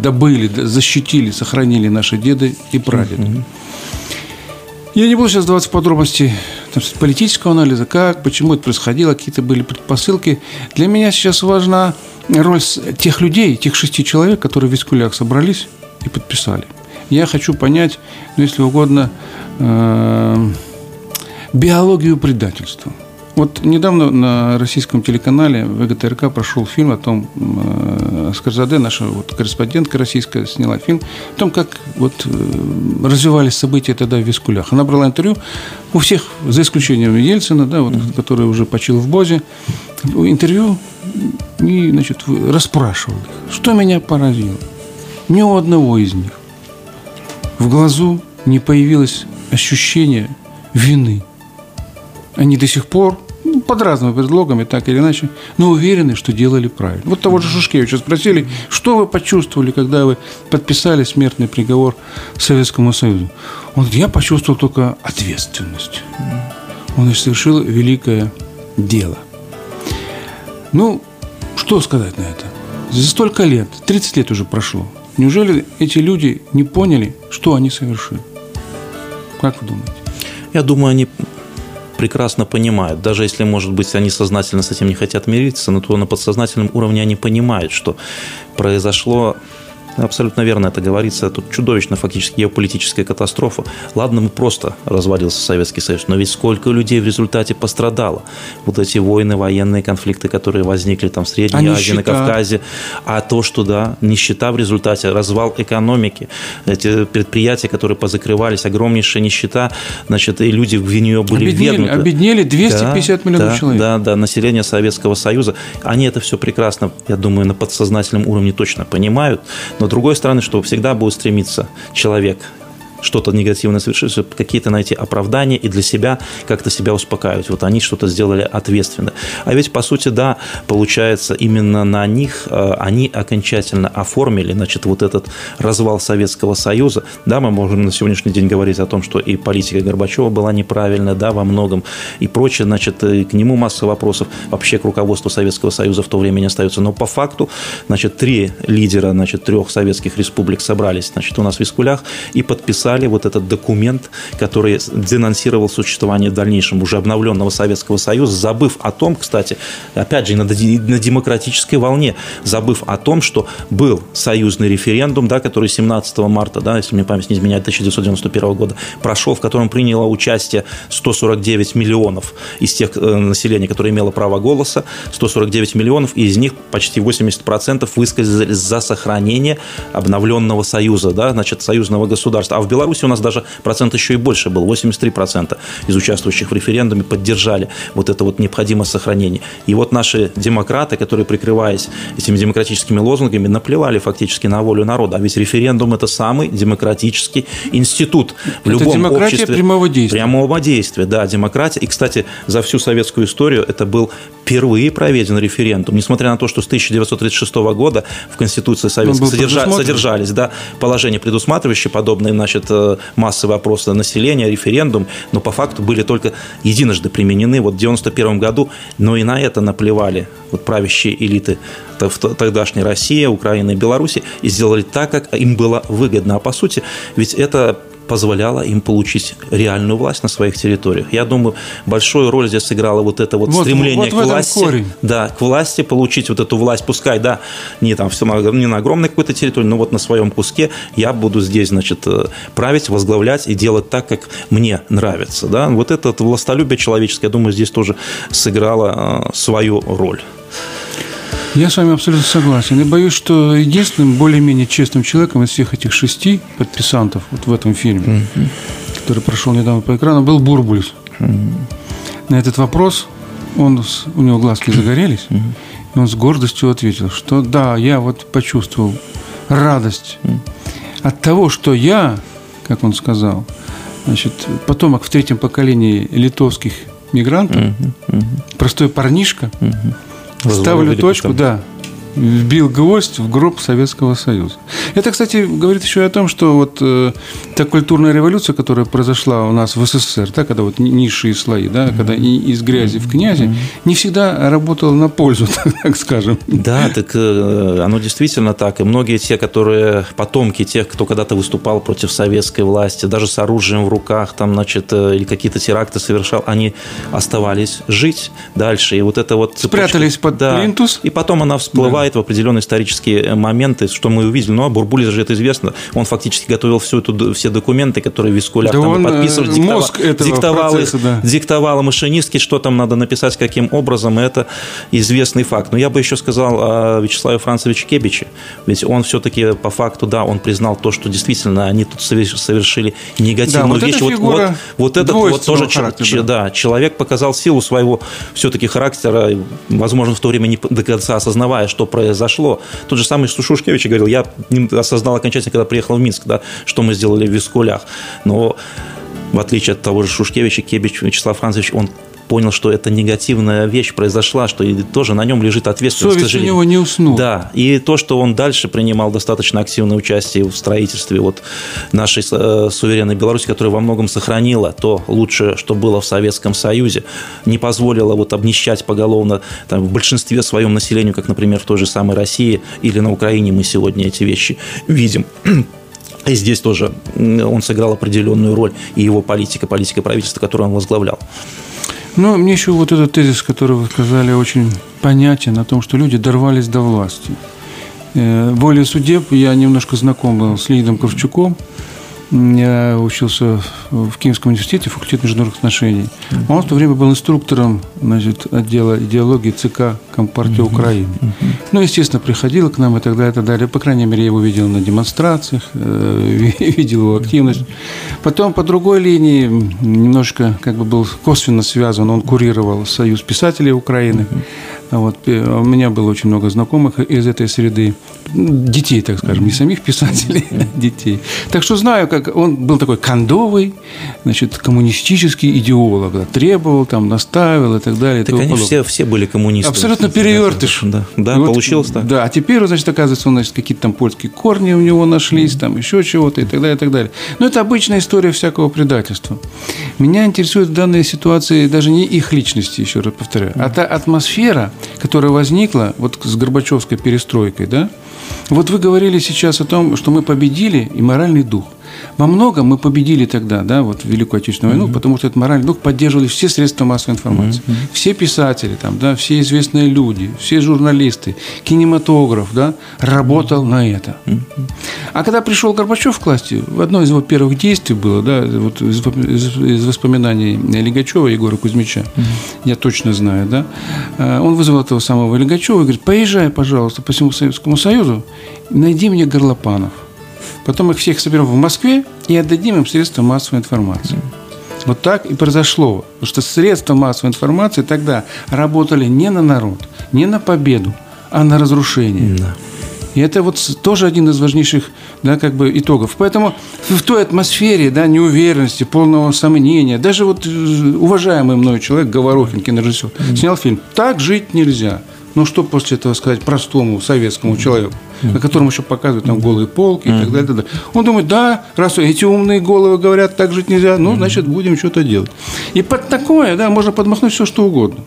добыли, защитили, сохранили наши деды и прадеды. Я не буду сейчас даваться в подробности там, политического анализа, как, почему это происходило, какие-то были предпосылки. Для меня сейчас важна роль тех людей, тех шести человек, которые в Вискулях собрались и подписали. Я хочу понять, ну, если угодно, э, биологию предательства. Вот недавно на российском телеканале ВГТРК прошел фильм о том, э, Скорзаде, наша вот корреспондентка российская, сняла фильм о том, как вот э, развивались события тогда в Вискулях. Она брала интервью у всех, за исключением Ельцина, да, вот, mm-hmm. который уже почил в Бозе, интервью и, значит, расспрашивал их. Что меня поразило? Ни у одного из них в глазу не появилось ощущение вины – они до сих пор ну, под разными предлогами, так или иначе, но уверены, что делали правильно. Вот того же Шушкевича спросили, что вы почувствовали, когда вы подписали смертный приговор Советскому Союзу. Он говорит, я почувствовал только ответственность. Он совершил великое дело. Ну, что сказать на это? За столько лет, 30 лет уже прошло. Неужели эти люди не поняли, что они совершили? Как вы думаете? Я думаю, они прекрасно понимают, даже если, может быть, они сознательно с этим не хотят мириться, но то на подсознательном уровне они понимают, что произошло Абсолютно верно это говорится. Тут чудовищно фактически геополитическая катастрофа. Ладно, мы просто развалился Советский Союз, но ведь сколько людей в результате пострадало. Вот эти войны, военные конфликты, которые возникли там в Средней а Азии, на Кавказе. А то, что, да, нищета в результате, развал экономики, эти предприятия, которые позакрывались, огромнейшая нищета, значит, и люди в нее были обеднели, ввергнуты. Обеднели 250 да, миллионов да, человек. Да, да, население Советского Союза. Они это все прекрасно, я думаю, на подсознательном уровне точно понимают, но, с другой стороны, что всегда будет стремиться человек что-то негативное совершить, какие-то найти оправдания и для себя как-то себя успокаивать. Вот они что-то сделали ответственно. А ведь, по сути, да, получается, именно на них э, они окончательно оформили, значит, вот этот развал Советского Союза. Да, мы можем на сегодняшний день говорить о том, что и политика Горбачева была неправильная, да, во многом, и прочее, значит, и к нему масса вопросов вообще к руководству Советского Союза в то время не остается. Но по факту, значит, три лидера, значит, трех советских республик собрались, значит, у нас в Искулях и подписали подписали вот этот документ, который денонсировал существование в дальнейшем уже обновленного Советского Союза, забыв о том, кстати, опять же, на, на демократической волне, забыв о том, что был союзный референдум, да, который 17 марта, да, если мне память не изменяет, 1991 года, прошел, в котором приняло участие 149 миллионов из тех э, населения, которое имело право голоса, 149 миллионов, и из них почти 80% высказались за сохранение обновленного союза, да, значит, союзного государства. А в Беларуси Беларуси у нас даже процент еще и больше был, 83% из участвующих в референдуме поддержали вот это вот необходимое сохранение. И вот наши демократы, которые, прикрываясь этими демократическими лозунгами, наплевали фактически на волю народа. А ведь референдум – это самый демократический институт в это любом демократия обществе. прямого действия. Прямого действия, да, демократия. И, кстати, за всю советскую историю это был впервые проведен референдум, несмотря на то, что с 1936 года в Конституции Советской содержа, содержались да, положения, предусматривающие подобные значит, э, массовые опросы населения, референдум, но по факту были только единожды применены вот в 1991 году, но и на это наплевали вот правящие элиты тогдашней России, Украины и Беларуси и сделали так, как им было выгодно. А по сути, ведь это позволяло им получить реальную власть на своих территориях. Я думаю, большую роль здесь сыграло вот это вот, вот стремление вот к власти. Корень. Да, к власти, получить вот эту власть, пускай, да, не там все не на огромной какой-то территории, но вот на своем куске я буду здесь, значит, э, править, возглавлять и делать так, как мне нравится. Да? Вот это властолюбие человеческое, я думаю, здесь тоже сыграло э, свою роль. Я с вами абсолютно согласен. И боюсь, что единственным более-менее честным человеком из всех этих шести подписантов вот в этом фильме, mm-hmm. который прошел недавно по экрану, был Бурбулис. Mm-hmm. На этот вопрос он, у него глазки загорелись, mm-hmm. и он с гордостью ответил, что да, я вот почувствовал радость mm-hmm. от того, что я, как он сказал, значит, потомок в третьем поколении литовских мигрантов. Mm-hmm. простой парнишка, mm-hmm Ставлю точку, да вбил гвоздь в гроб Советского Союза. Это, кстати, говорит еще и о том, что вот э, та культурная революция, которая произошла у нас в СССР, да, когда вот низшие слои, да, mm-hmm. когда из грязи в князи, mm-hmm. не всегда работала на пользу, так скажем. Да, так э, оно действительно так. И многие те, которые потомки тех, кто когда-то выступал против советской власти, даже с оружием в руках, там, значит, э, или какие-то теракты совершал, они оставались жить дальше. И вот это вот цепочка, Спрятались под да, плинтус. И потом она всплывает всплывает в определенные исторические э, моменты, что мы увидели. Ну, а Бурбулис же это известно. Он фактически готовил всю эту, все документы, которые Вискуляк да там он, подписывал, э, диктовал, мозг этого диктовал, процесса, да. диктовал машинистки, что там надо написать, каким образом. Это известный факт. Но я бы еще сказал о Вячеславе Францевиче Кебиче. Ведь он все-таки по факту, да, он признал то, что действительно они тут совершили негативную да, вот вещь. Вот, вот, вот этот вот тоже да. да, человек показал силу своего все-таки характера, возможно, в то время не до конца осознавая, что произошло. Тот же самый Сушушкевич говорил, я осознал окончательно, когда приехал в Минск, да, что мы сделали в Вискулях. Но в отличие от того же Шушкевича, Кебич Вячеслав Францович, он понял, что это негативная вещь произошла, что и тоже на нем лежит ответственность. Совесть у него не уснула. Да, и то, что он дальше принимал достаточно активное участие в строительстве вот нашей э, суверенной Беларуси, которая во многом сохранила то лучшее, что было в Советском Союзе, не позволила вот обнищать поголовно там, в большинстве своем населению, как, например, в той же самой России или на Украине мы сегодня эти вещи видим. И здесь тоже он сыграл определенную роль, и его политика, политика правительства, которую он возглавлял. Ну, мне еще вот этот тезис, который вы сказали, очень понятен о том, что люди дорвались до власти. Более э, судеб я немножко знаком был с Леонидом Ковчуком, я учился в Киевском университете, факультет международных отношений. Он в то время был инструктором значит, отдела идеологии ЦК Компартии Украины. Ну, естественно, приходил к нам и так далее, и так далее. По крайней мере, я его видел на демонстрациях, э, видел его активность. Потом по другой линии немножко как бы был косвенно связан, он курировал Союз писателей Украины. Вот. Э, у меня было очень много знакомых из этой среды. Детей, так скажем, не самих писателей, а детей. Так что знаю, как он был такой кондовый, значит, коммунистический идеолог. Да, требовал, там, наставил и так далее. Так они все, все были коммунисты. Абсолютно перевертыш. Да, да вот, получилось так. Да, а теперь, значит, оказывается, он, значит, какие-то там польские корни у него нашлись, там еще чего-то и так далее, и так далее. Но это обычная история всякого предательства. Меня интересует в данной ситуации даже не их личности, еще раз повторяю, а та атмосфера, которая возникла вот с Горбачевской перестройкой, да? Вот вы говорили сейчас о том, что мы победили и моральный дух – во многом мы победили тогда, да, вот Великую Отечественную войну, mm-hmm. потому что этот моральный дух поддерживали все средства массовой информации, mm-hmm. все писатели, там, да, все известные люди, все журналисты, кинематограф, да, работал на это. Mm-hmm. А когда пришел Горбачев к власти, одно из его первых действий было, да, вот из, из, из воспоминаний Лигачева Егора Кузьмича, mm-hmm. я точно знаю, да, э, он вызвал этого самого Лигачева и говорит, поезжай, пожалуйста, по всему Советскому Союзу, найди мне горлопанов. Потом их всех соберем в Москве и отдадим им средства массовой информации. Вот так и произошло. Потому что средства массовой информации тогда работали не на народ, не на победу, а на разрушение. Да. И это вот тоже один из важнейших да, как бы итогов. Поэтому в той атмосфере да, неуверенности, полного сомнения, даже вот э, уважаемый мной человек, Говорухин, кинорежиссер, mm-hmm. снял фильм «Так жить нельзя». Ну, что после этого сказать простому советскому человеку, на котором еще показывают там голые полки и так далее, так далее. Он думает, да, раз эти умные головы говорят, так жить нельзя, ну, значит, будем что-то делать. И под такое, да, можно подмахнуть все, что угодно.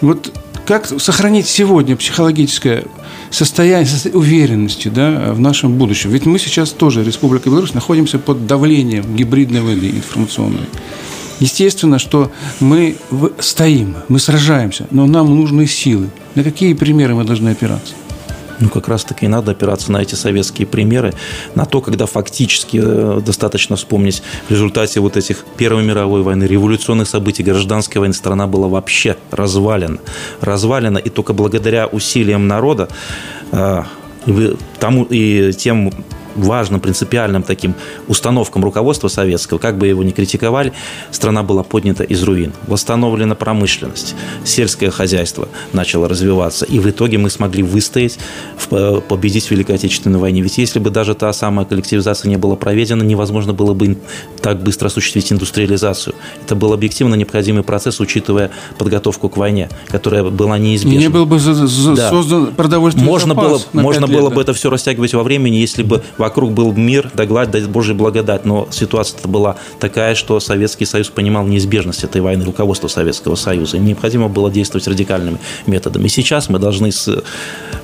Вот как сохранить сегодня психологическое состояние, состояние уверенности да, в нашем будущем? Ведь мы сейчас тоже, Республика Беларусь, находимся под давлением гибридной войны информационной. Естественно, что мы стоим, мы сражаемся, но нам нужны силы. На какие примеры мы должны опираться? Ну, как раз-таки и надо опираться на эти советские примеры, на то, когда фактически э, достаточно вспомнить в результате вот этих Первой мировой войны, революционных событий, гражданской войны, страна была вообще развалена. Развалена, и только благодаря усилиям народа э, тому и тем важным, принципиальным таким установкам руководства советского, как бы его ни критиковали, страна была поднята из руин. Восстановлена промышленность, сельское хозяйство начало развиваться. И в итоге мы смогли выстоять, э, победить в Великой Отечественной войне. Ведь если бы даже та самая коллективизация не была проведена, невозможно было бы так быстро осуществить индустриализацию. Это был объективно необходимый процесс, учитывая подготовку к войне, которая была неизбежна. И не был бы да. создан продовольственный можно запас было, Можно лет, было да? бы это все растягивать во времени, если бы вокруг был мир, да гладь, да Божья благодать. Но ситуация была такая, что Советский Союз понимал неизбежность этой войны, руководство Советского Союза. И необходимо было действовать радикальными методами. И сейчас мы должны, с,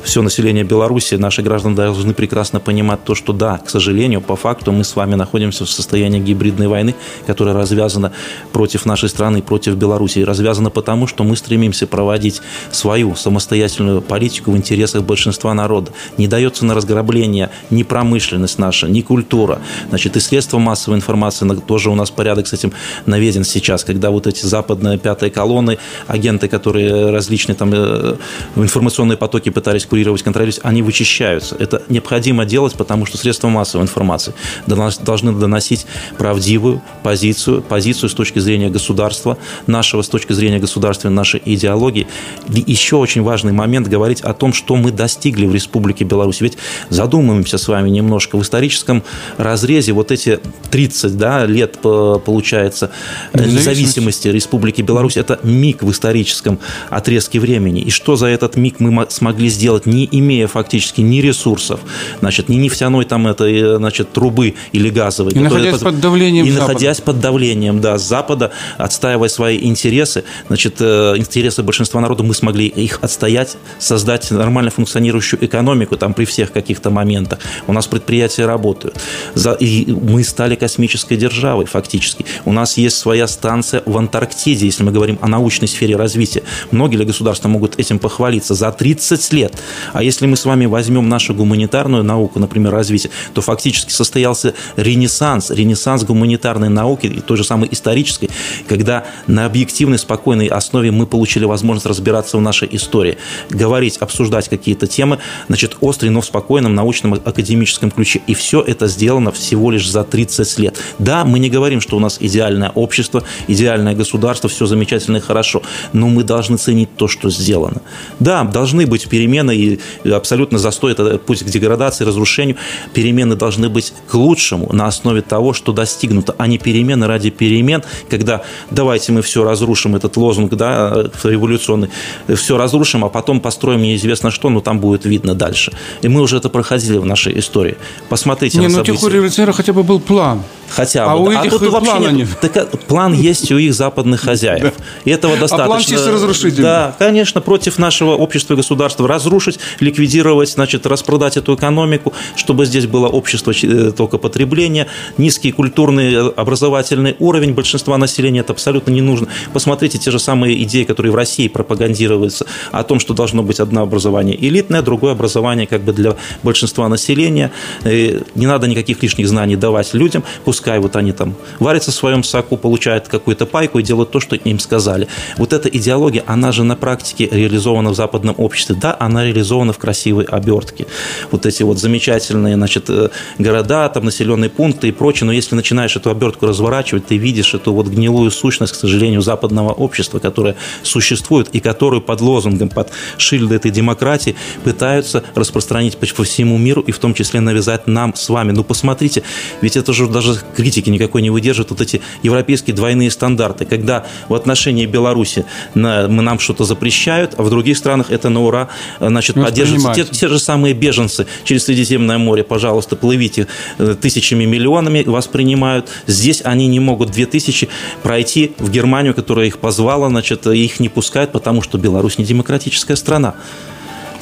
все население Беларуси, наши граждане должны прекрасно понимать то, что да, к сожалению, по факту мы с вами находимся в состоянии гибридной войны, которая развязана против нашей страны, против Беларуси. И развязана потому, что мы стремимся проводить свою самостоятельную политику в интересах большинства народа. Не дается на разграбление ни промышленность наша, ни культура. Значит, и средства массовой информации, тоже у нас порядок с этим наведен сейчас, когда вот эти западные пятые колонны, агенты, которые различные там э, информационные потоки пытались курировать, контролировать, они вычищаются. Это необходимо делать, потому что средства массовой информации должны доносить правдивую позицию, позицию с точки зрения государства, нашего с точки зрения государственной нашей идеологии. И еще очень важный момент говорить о том, что мы достигли в Республике Беларусь. Ведь задумаемся с вами немножко в историческом разрезе вот эти 30 да, лет, получается, независимости Республики Беларусь, это миг в историческом отрезке времени. И что за этот миг мы смогли сделать, не имея фактически ни ресурсов, значит, ни нефтяной там этой, значит, трубы или газовой. И находясь под, под давлением И Запада. находясь под давлением, да, Запада, отстаивая свои интересы, значит, э, интересы большинства народа, мы смогли их отстоять, создать нормально функционирующую экономику там при всех каких-то моментах. У нас предприятия предприятия работают. За, и мы стали космической державой фактически. У нас есть своя станция в Антарктиде, если мы говорим о научной сфере развития. Многие ли государства могут этим похвалиться за 30 лет. А если мы с вами возьмем нашу гуманитарную науку, например, развитие, то фактически состоялся ренессанс, ренессанс гуманитарной науки, и той же самой исторической, когда на объективной, спокойной основе мы получили возможность разбираться в нашей истории, говорить, обсуждать какие-то темы, значит, острый, но в спокойном научном академическом ключе. И все это сделано всего лишь за 30 лет. Да, мы не говорим, что у нас идеальное общество, идеальное государство, все замечательно и хорошо, но мы должны ценить то, что сделано. Да, должны быть перемены, и абсолютно застой – это путь к деградации, разрушению. Перемены должны быть к лучшему на основе того, что достигнуто, а не перемены ради перемен, когда давайте мы все разрушим, этот лозунг да, революционный, все разрушим, а потом построим неизвестно что, но там будет видно дальше. И мы уже это проходили в нашей истории. Посмотрите не, на ну, события. тех у революционеров хотя бы был план. Хотя а бы. У а тут вообще нет. нет. Так, план есть у их западных хозяев. И этого достаточно. А план чисто разрушительный. Да, конечно, против нашего общества и государства. Разрушить, ликвидировать, значит, распродать эту экономику, чтобы здесь было общество э, только потребления, низкий культурный э, образовательный уровень большинства населения. Это абсолютно не нужно. Посмотрите те же самые идеи, которые в России пропагандируются о том, что должно быть одно образование элитное, другое образование как бы для большинства населения. И не надо никаких лишних знаний давать людям. Пускай пускай вот они там варятся в своем соку, получают какую-то пайку и делают то, что им сказали. Вот эта идеология, она же на практике реализована в западном обществе. Да, она реализована в красивой обертке. Вот эти вот замечательные, значит, э, города, там населенные пункты и прочее, но если начинаешь эту обертку разворачивать, ты видишь эту вот гнилую сущность, к сожалению, западного общества, которое существует и которую под лозунгом, под шильдой этой демократии пытаются распространить по всему миру и в том числе навязать нам с вами. Ну, посмотрите, ведь это же даже критики никакой не выдерживают, вот эти европейские двойные стандарты, когда в отношении Беларуси на, мы нам что-то запрещают, а в других странах это на ура значит, поддерживается. Те, те же самые беженцы через Средиземное море, пожалуйста, плывите э, тысячами, миллионами, вас принимают. Здесь они не могут две тысячи пройти в Германию, которая их позвала, значит, их не пускают, потому что Беларусь не демократическая страна.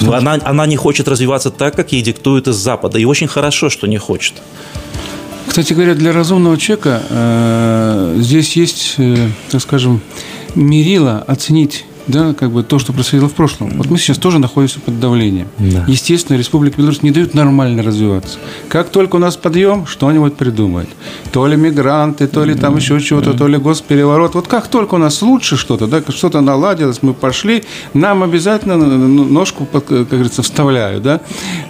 Она, она не хочет развиваться так, как ей диктуют из Запада. И очень хорошо, что не хочет. Кстати говоря, для разумного человека э, здесь есть, э, так скажем, мерило оценить да, как бы то, что происходило в прошлом. Вот мы сейчас тоже находимся под давлением. Да. Естественно, Республика Беларусь не дают нормально развиваться. Как только у нас подъем, что-нибудь придумают. То ли мигранты, то ли там еще чего-то, то ли госпереворот. Вот как только у нас лучше что-то, да, что-то наладилось, мы пошли, нам обязательно ножку, как говорится, вставляют, да,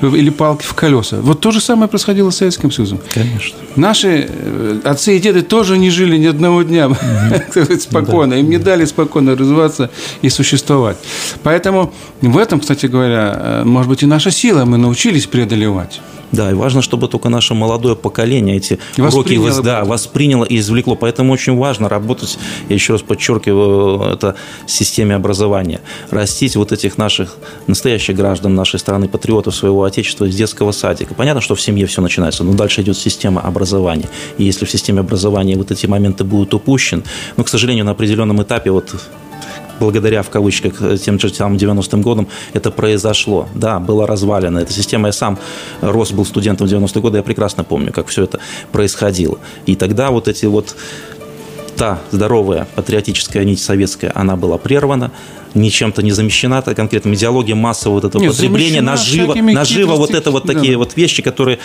или палки в колеса. Вот то же самое происходило с Советским Союзом. Конечно. Наши э, отцы и деды тоже не жили ни одного дня спокойно. Им не дали спокойно развиваться и существовать. Поэтому в этом, кстати говоря, э, может быть, и наша сила, мы научились преодолевать. Да, и важно, чтобы только наше молодое поколение эти уроки да, восприняло и извлекло. Поэтому очень важно работать, я еще раз подчеркиваю, это в системе образования. Растить вот этих наших настоящих граждан нашей страны, патриотов своего отечества из детского садика. Понятно, что в семье все начинается, но дальше идет система образования. И если в системе образования вот эти моменты будут упущены, ну, к сожалению, на определенном этапе вот благодаря, в кавычках, тем же самым 90-м годам это произошло. Да, была развалена эта система. Я сам рос, был студентом в 90-е годы, я прекрасно помню, как все это происходило. И тогда вот эти вот та здоровая патриотическая нить советская, она была прервана, ничем-то не замещена, то конкретно идеология массового вот этого Нет, потребления, нажива, нажива вот это вот такие да. вот вещи, которые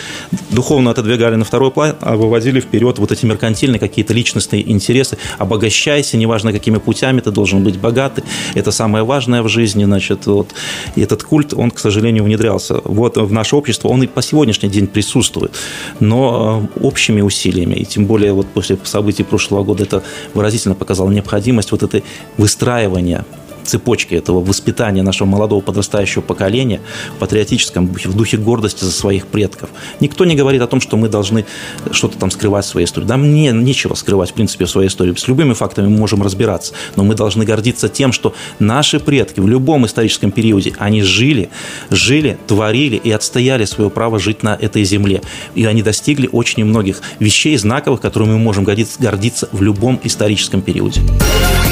духовно отодвигали на второй план, а выводили вперед вот эти меркантильные какие-то личностные интересы. Обогащайся, неважно какими путями, ты должен быть богатый. Это самое важное в жизни, значит, вот. И этот культ, он, к сожалению, внедрялся вот в наше общество, он и по сегодняшний день присутствует, но э, общими усилиями, и тем более вот после событий прошлого года это выразительно показало необходимость вот этой выстраивания цепочки этого воспитания нашего молодого подрастающего поколения в патриотическом, в духе гордости за своих предков. Никто не говорит о том, что мы должны что-то там скрывать в своей истории. Да мне нечего скрывать, в принципе, в своей истории. С любыми фактами мы можем разбираться, но мы должны гордиться тем, что наши предки в любом историческом периоде, они жили, жили, творили и отстояли свое право жить на этой земле. И они достигли очень многих вещей знаковых, которыми мы можем гордиться в любом историческом периоде.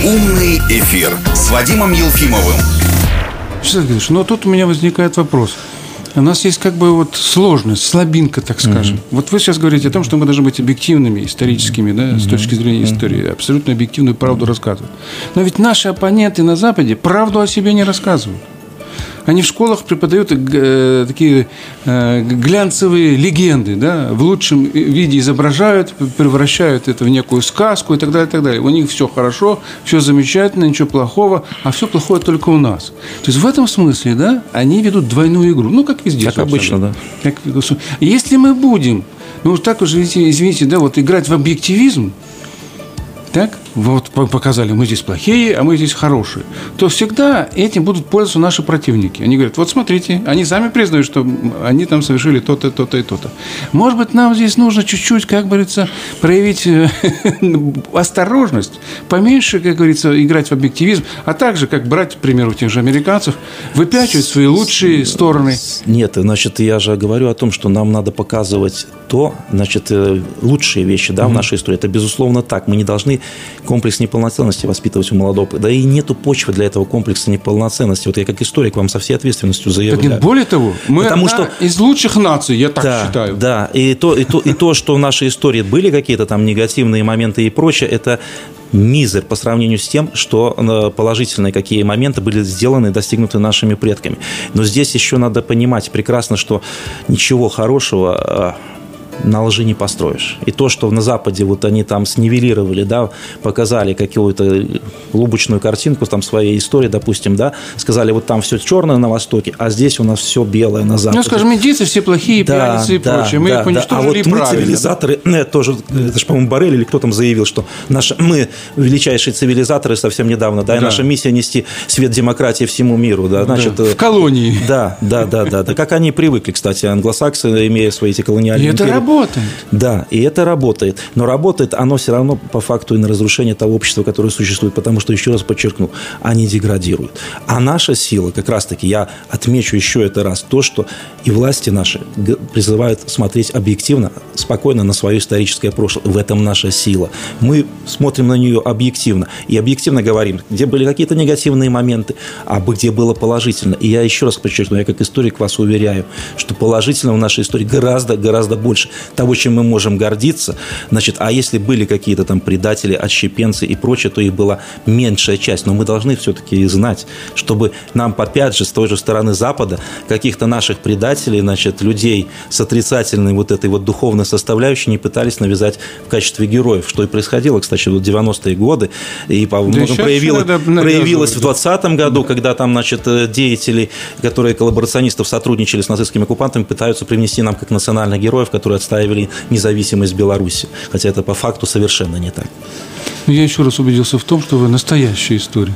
Умный эфир с Вадимом Ефимом Елфимовым. Григорьевич, но тут у меня возникает вопрос. У нас есть как бы вот сложность, слабинка, так скажем. Mm-hmm. Вот вы сейчас говорите о том, что мы должны быть объективными, историческими, да, mm-hmm. с точки зрения истории, абсолютно объективную правду рассказывать. Но ведь наши оппоненты на Западе правду о себе не рассказывают. Они в школах преподают э, такие э, глянцевые легенды, да, в лучшем виде изображают, превращают это в некую сказку и так далее, и так далее. У них все хорошо, все замечательно, ничего плохого, а все плохое только у нас. То есть в этом смысле, да, они ведут двойную игру, ну как везде, как обычно, да. Как, если мы будем, ну так уже, извините, да, вот играть в объективизм, так, вот показали, мы здесь плохие, а мы здесь хорошие, то всегда этим будут пользоваться наши противники. Они говорят, вот смотрите, они сами признают, что они там совершили то-то, то-то и то-то. Может быть, нам здесь нужно чуть-чуть, как говорится, проявить э, осторожность, поменьше, как говорится, играть в объективизм, а также, как брать, к примеру, тех же американцев, выпячивать свои лучшие стороны. Нет, значит, я же говорю о том, что нам надо показывать то, значит, э, лучшие вещи да, в нашей истории. Это, безусловно, так. Мы не должны комплекс неполноценности воспитывать у молодого. Да и нету почвы для этого комплекса неполноценности. Вот я как историк вам со всей ответственностью заявляю. Так, более того, мы Потому что... из лучших наций, я так да, считаю. Да, и то, и, то, и то, что в нашей истории были какие-то там негативные моменты и прочее, это мизер по сравнению с тем, что э, положительные какие моменты были сделаны и достигнуты нашими предками. Но здесь еще надо понимать прекрасно, что ничего хорошего э, на лжи не построишь. И то, что на Западе вот они там снивелировали, да, показали какую-то лубочную картинку там своей истории, допустим, да, сказали, вот там все черное на Востоке, а здесь у нас все белое на Западе. Ну, скажем, индейцы все плохие, да, пьяницы и да, прочее. Мы да, их уничтожили да. А вот мы, цивилизаторы, ну, это тоже, это же, по-моему, Барель или кто там заявил, что наши, мы величайшие цивилизаторы совсем недавно, да, и да. наша миссия нести свет демократии всему миру, да, значит... Да. В колонии. Да, да, да, да, да, как они привыкли, кстати, англосаксы, имея свои эти колониальные И это работает. Да, и это работает. Но работает оно все равно по факту и на разрушение того общества, которое существует, потому что, еще раз подчеркну, они деградируют. А наша сила, как раз-таки, я отмечу еще это раз, то, что и власти наши призывают смотреть объективно, спокойно на свое историческое прошлое. В этом наша сила. Мы смотрим на нее объективно и объективно говорим, где были какие-то негативные моменты, а где было положительно. И я еще раз подчеркну, я как историк вас уверяю, что положительно в нашей истории гораздо, гораздо больше того, чем мы можем гордиться. Значит, а если были какие-то там предатели, отщепенцы и прочее, то их была меньшая часть. Но мы должны все-таки знать, чтобы нам, опять же, с той же стороны Запада, каких-то наших предателей, значит, людей с отрицательной вот этой вот духовной составляющей не пытались навязать в качестве героев, что и происходило, кстати, в 90-е годы, и по да проявилось, проявилось в 20 году, когда там, значит, деятели, которые коллаборационистов сотрудничали с нацистскими оккупантами, пытаются привнести нам как национальных героев, которые отстаивали независимость Беларуси, хотя это по факту совершенно не так. Я еще раз убедился в том, что вы настоящий историк.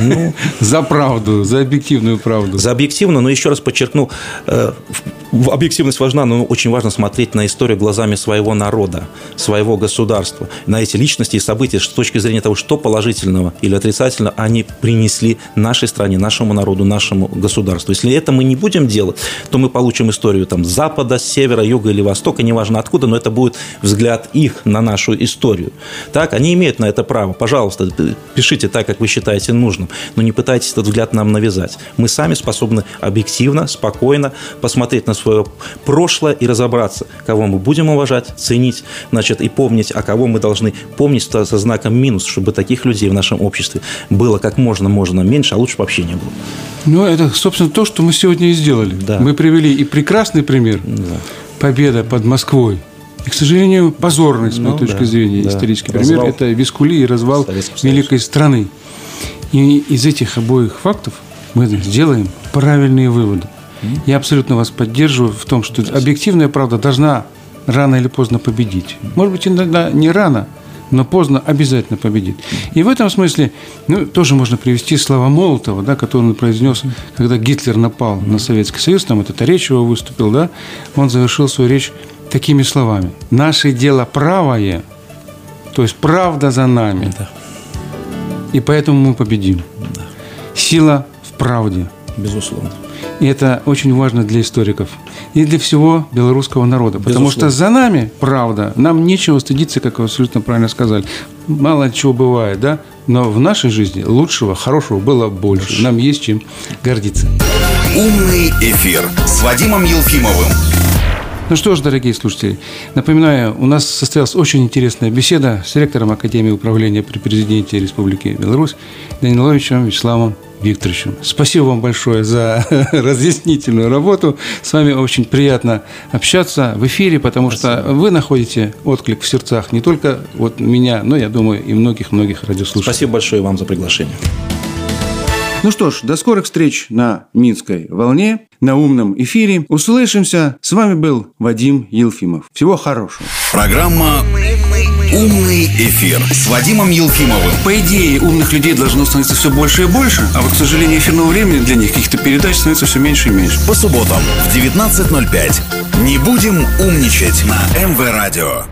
Ну, за правду, за объективную правду. За объективную, но еще раз подчеркну, э, объективность важна, но очень важно смотреть на историю глазами своего народа, своего государства, на эти личности и события с точки зрения того, что положительного или отрицательного они принесли нашей стране, нашему народу, нашему государству. Если это мы не будем делать, то мы получим историю там запада, севера, юга или востока, неважно откуда, но это будет взгляд их на нашу историю. Так, они имеют на это право. Пожалуйста, пишите так, как вы считаете нужным, но не пытайтесь этот взгляд нам навязать. Мы сами способны объективно, спокойно посмотреть на свое прошлое и разобраться, кого мы будем уважать, ценить, значит, и помнить, а кого мы должны помнить со знаком минус, чтобы таких людей в нашем обществе было как можно, можно меньше, а лучше вообще не было. Ну, это, собственно, то, что мы сегодня и сделали. Да. Мы привели и прекрасный пример. Да. Победа под Москвой. И, к сожалению, позорный, с моей ну, точки да, зрения, да. исторический развал. пример – это Вискули и развал великой страны. И из этих обоих фактов мы сделаем правильные выводы. Я абсолютно вас поддерживаю в том, что объективная правда должна рано или поздно победить. Может быть, иногда не рано, но поздно обязательно победит. И в этом смысле ну, тоже можно привести слова Молотова, да, который он произнес, когда Гитлер напал на Советский Союз, там это речь его выступил, да, он завершил свою речь такими словами. «Наше дело правое, то есть правда за нами, да. и поэтому мы победим. Да. Сила в правде». Безусловно. И это очень важно для историков и для всего белорусского народа. Потому Безусловно. что за нами, правда, нам нечего стыдиться, как вы абсолютно правильно сказали. Мало чего бывает, да? Но в нашей жизни лучшего, хорошего было больше. Нам есть чем гордиться. Умный эфир с Вадимом Елфимовым. Ну что ж, дорогие слушатели, напоминаю, у нас состоялась очень интересная беседа с ректором Академии управления при президенте Республики Беларусь Даниловичем Вячеславом Викторовичем. Спасибо вам большое за разъяснительную работу. С вами очень приятно общаться в эфире, потому Спасибо. что вы находите отклик в сердцах не только вот меня, но, я думаю, и многих-многих радиослушателей. Спасибо большое вам за приглашение. Ну что ж, до скорых встреч на Минской волне, на умном эфире. Услышимся. С вами был Вадим Елфимов. Всего хорошего. Программа «Умный эфир» с Вадимом Елфимовым. По идее, умных людей должно становиться все больше и больше, а вот, к сожалению, эфирного времени для них каких-то передач становится все меньше и меньше. По субботам в 19.05. Не будем умничать на МВ Радио.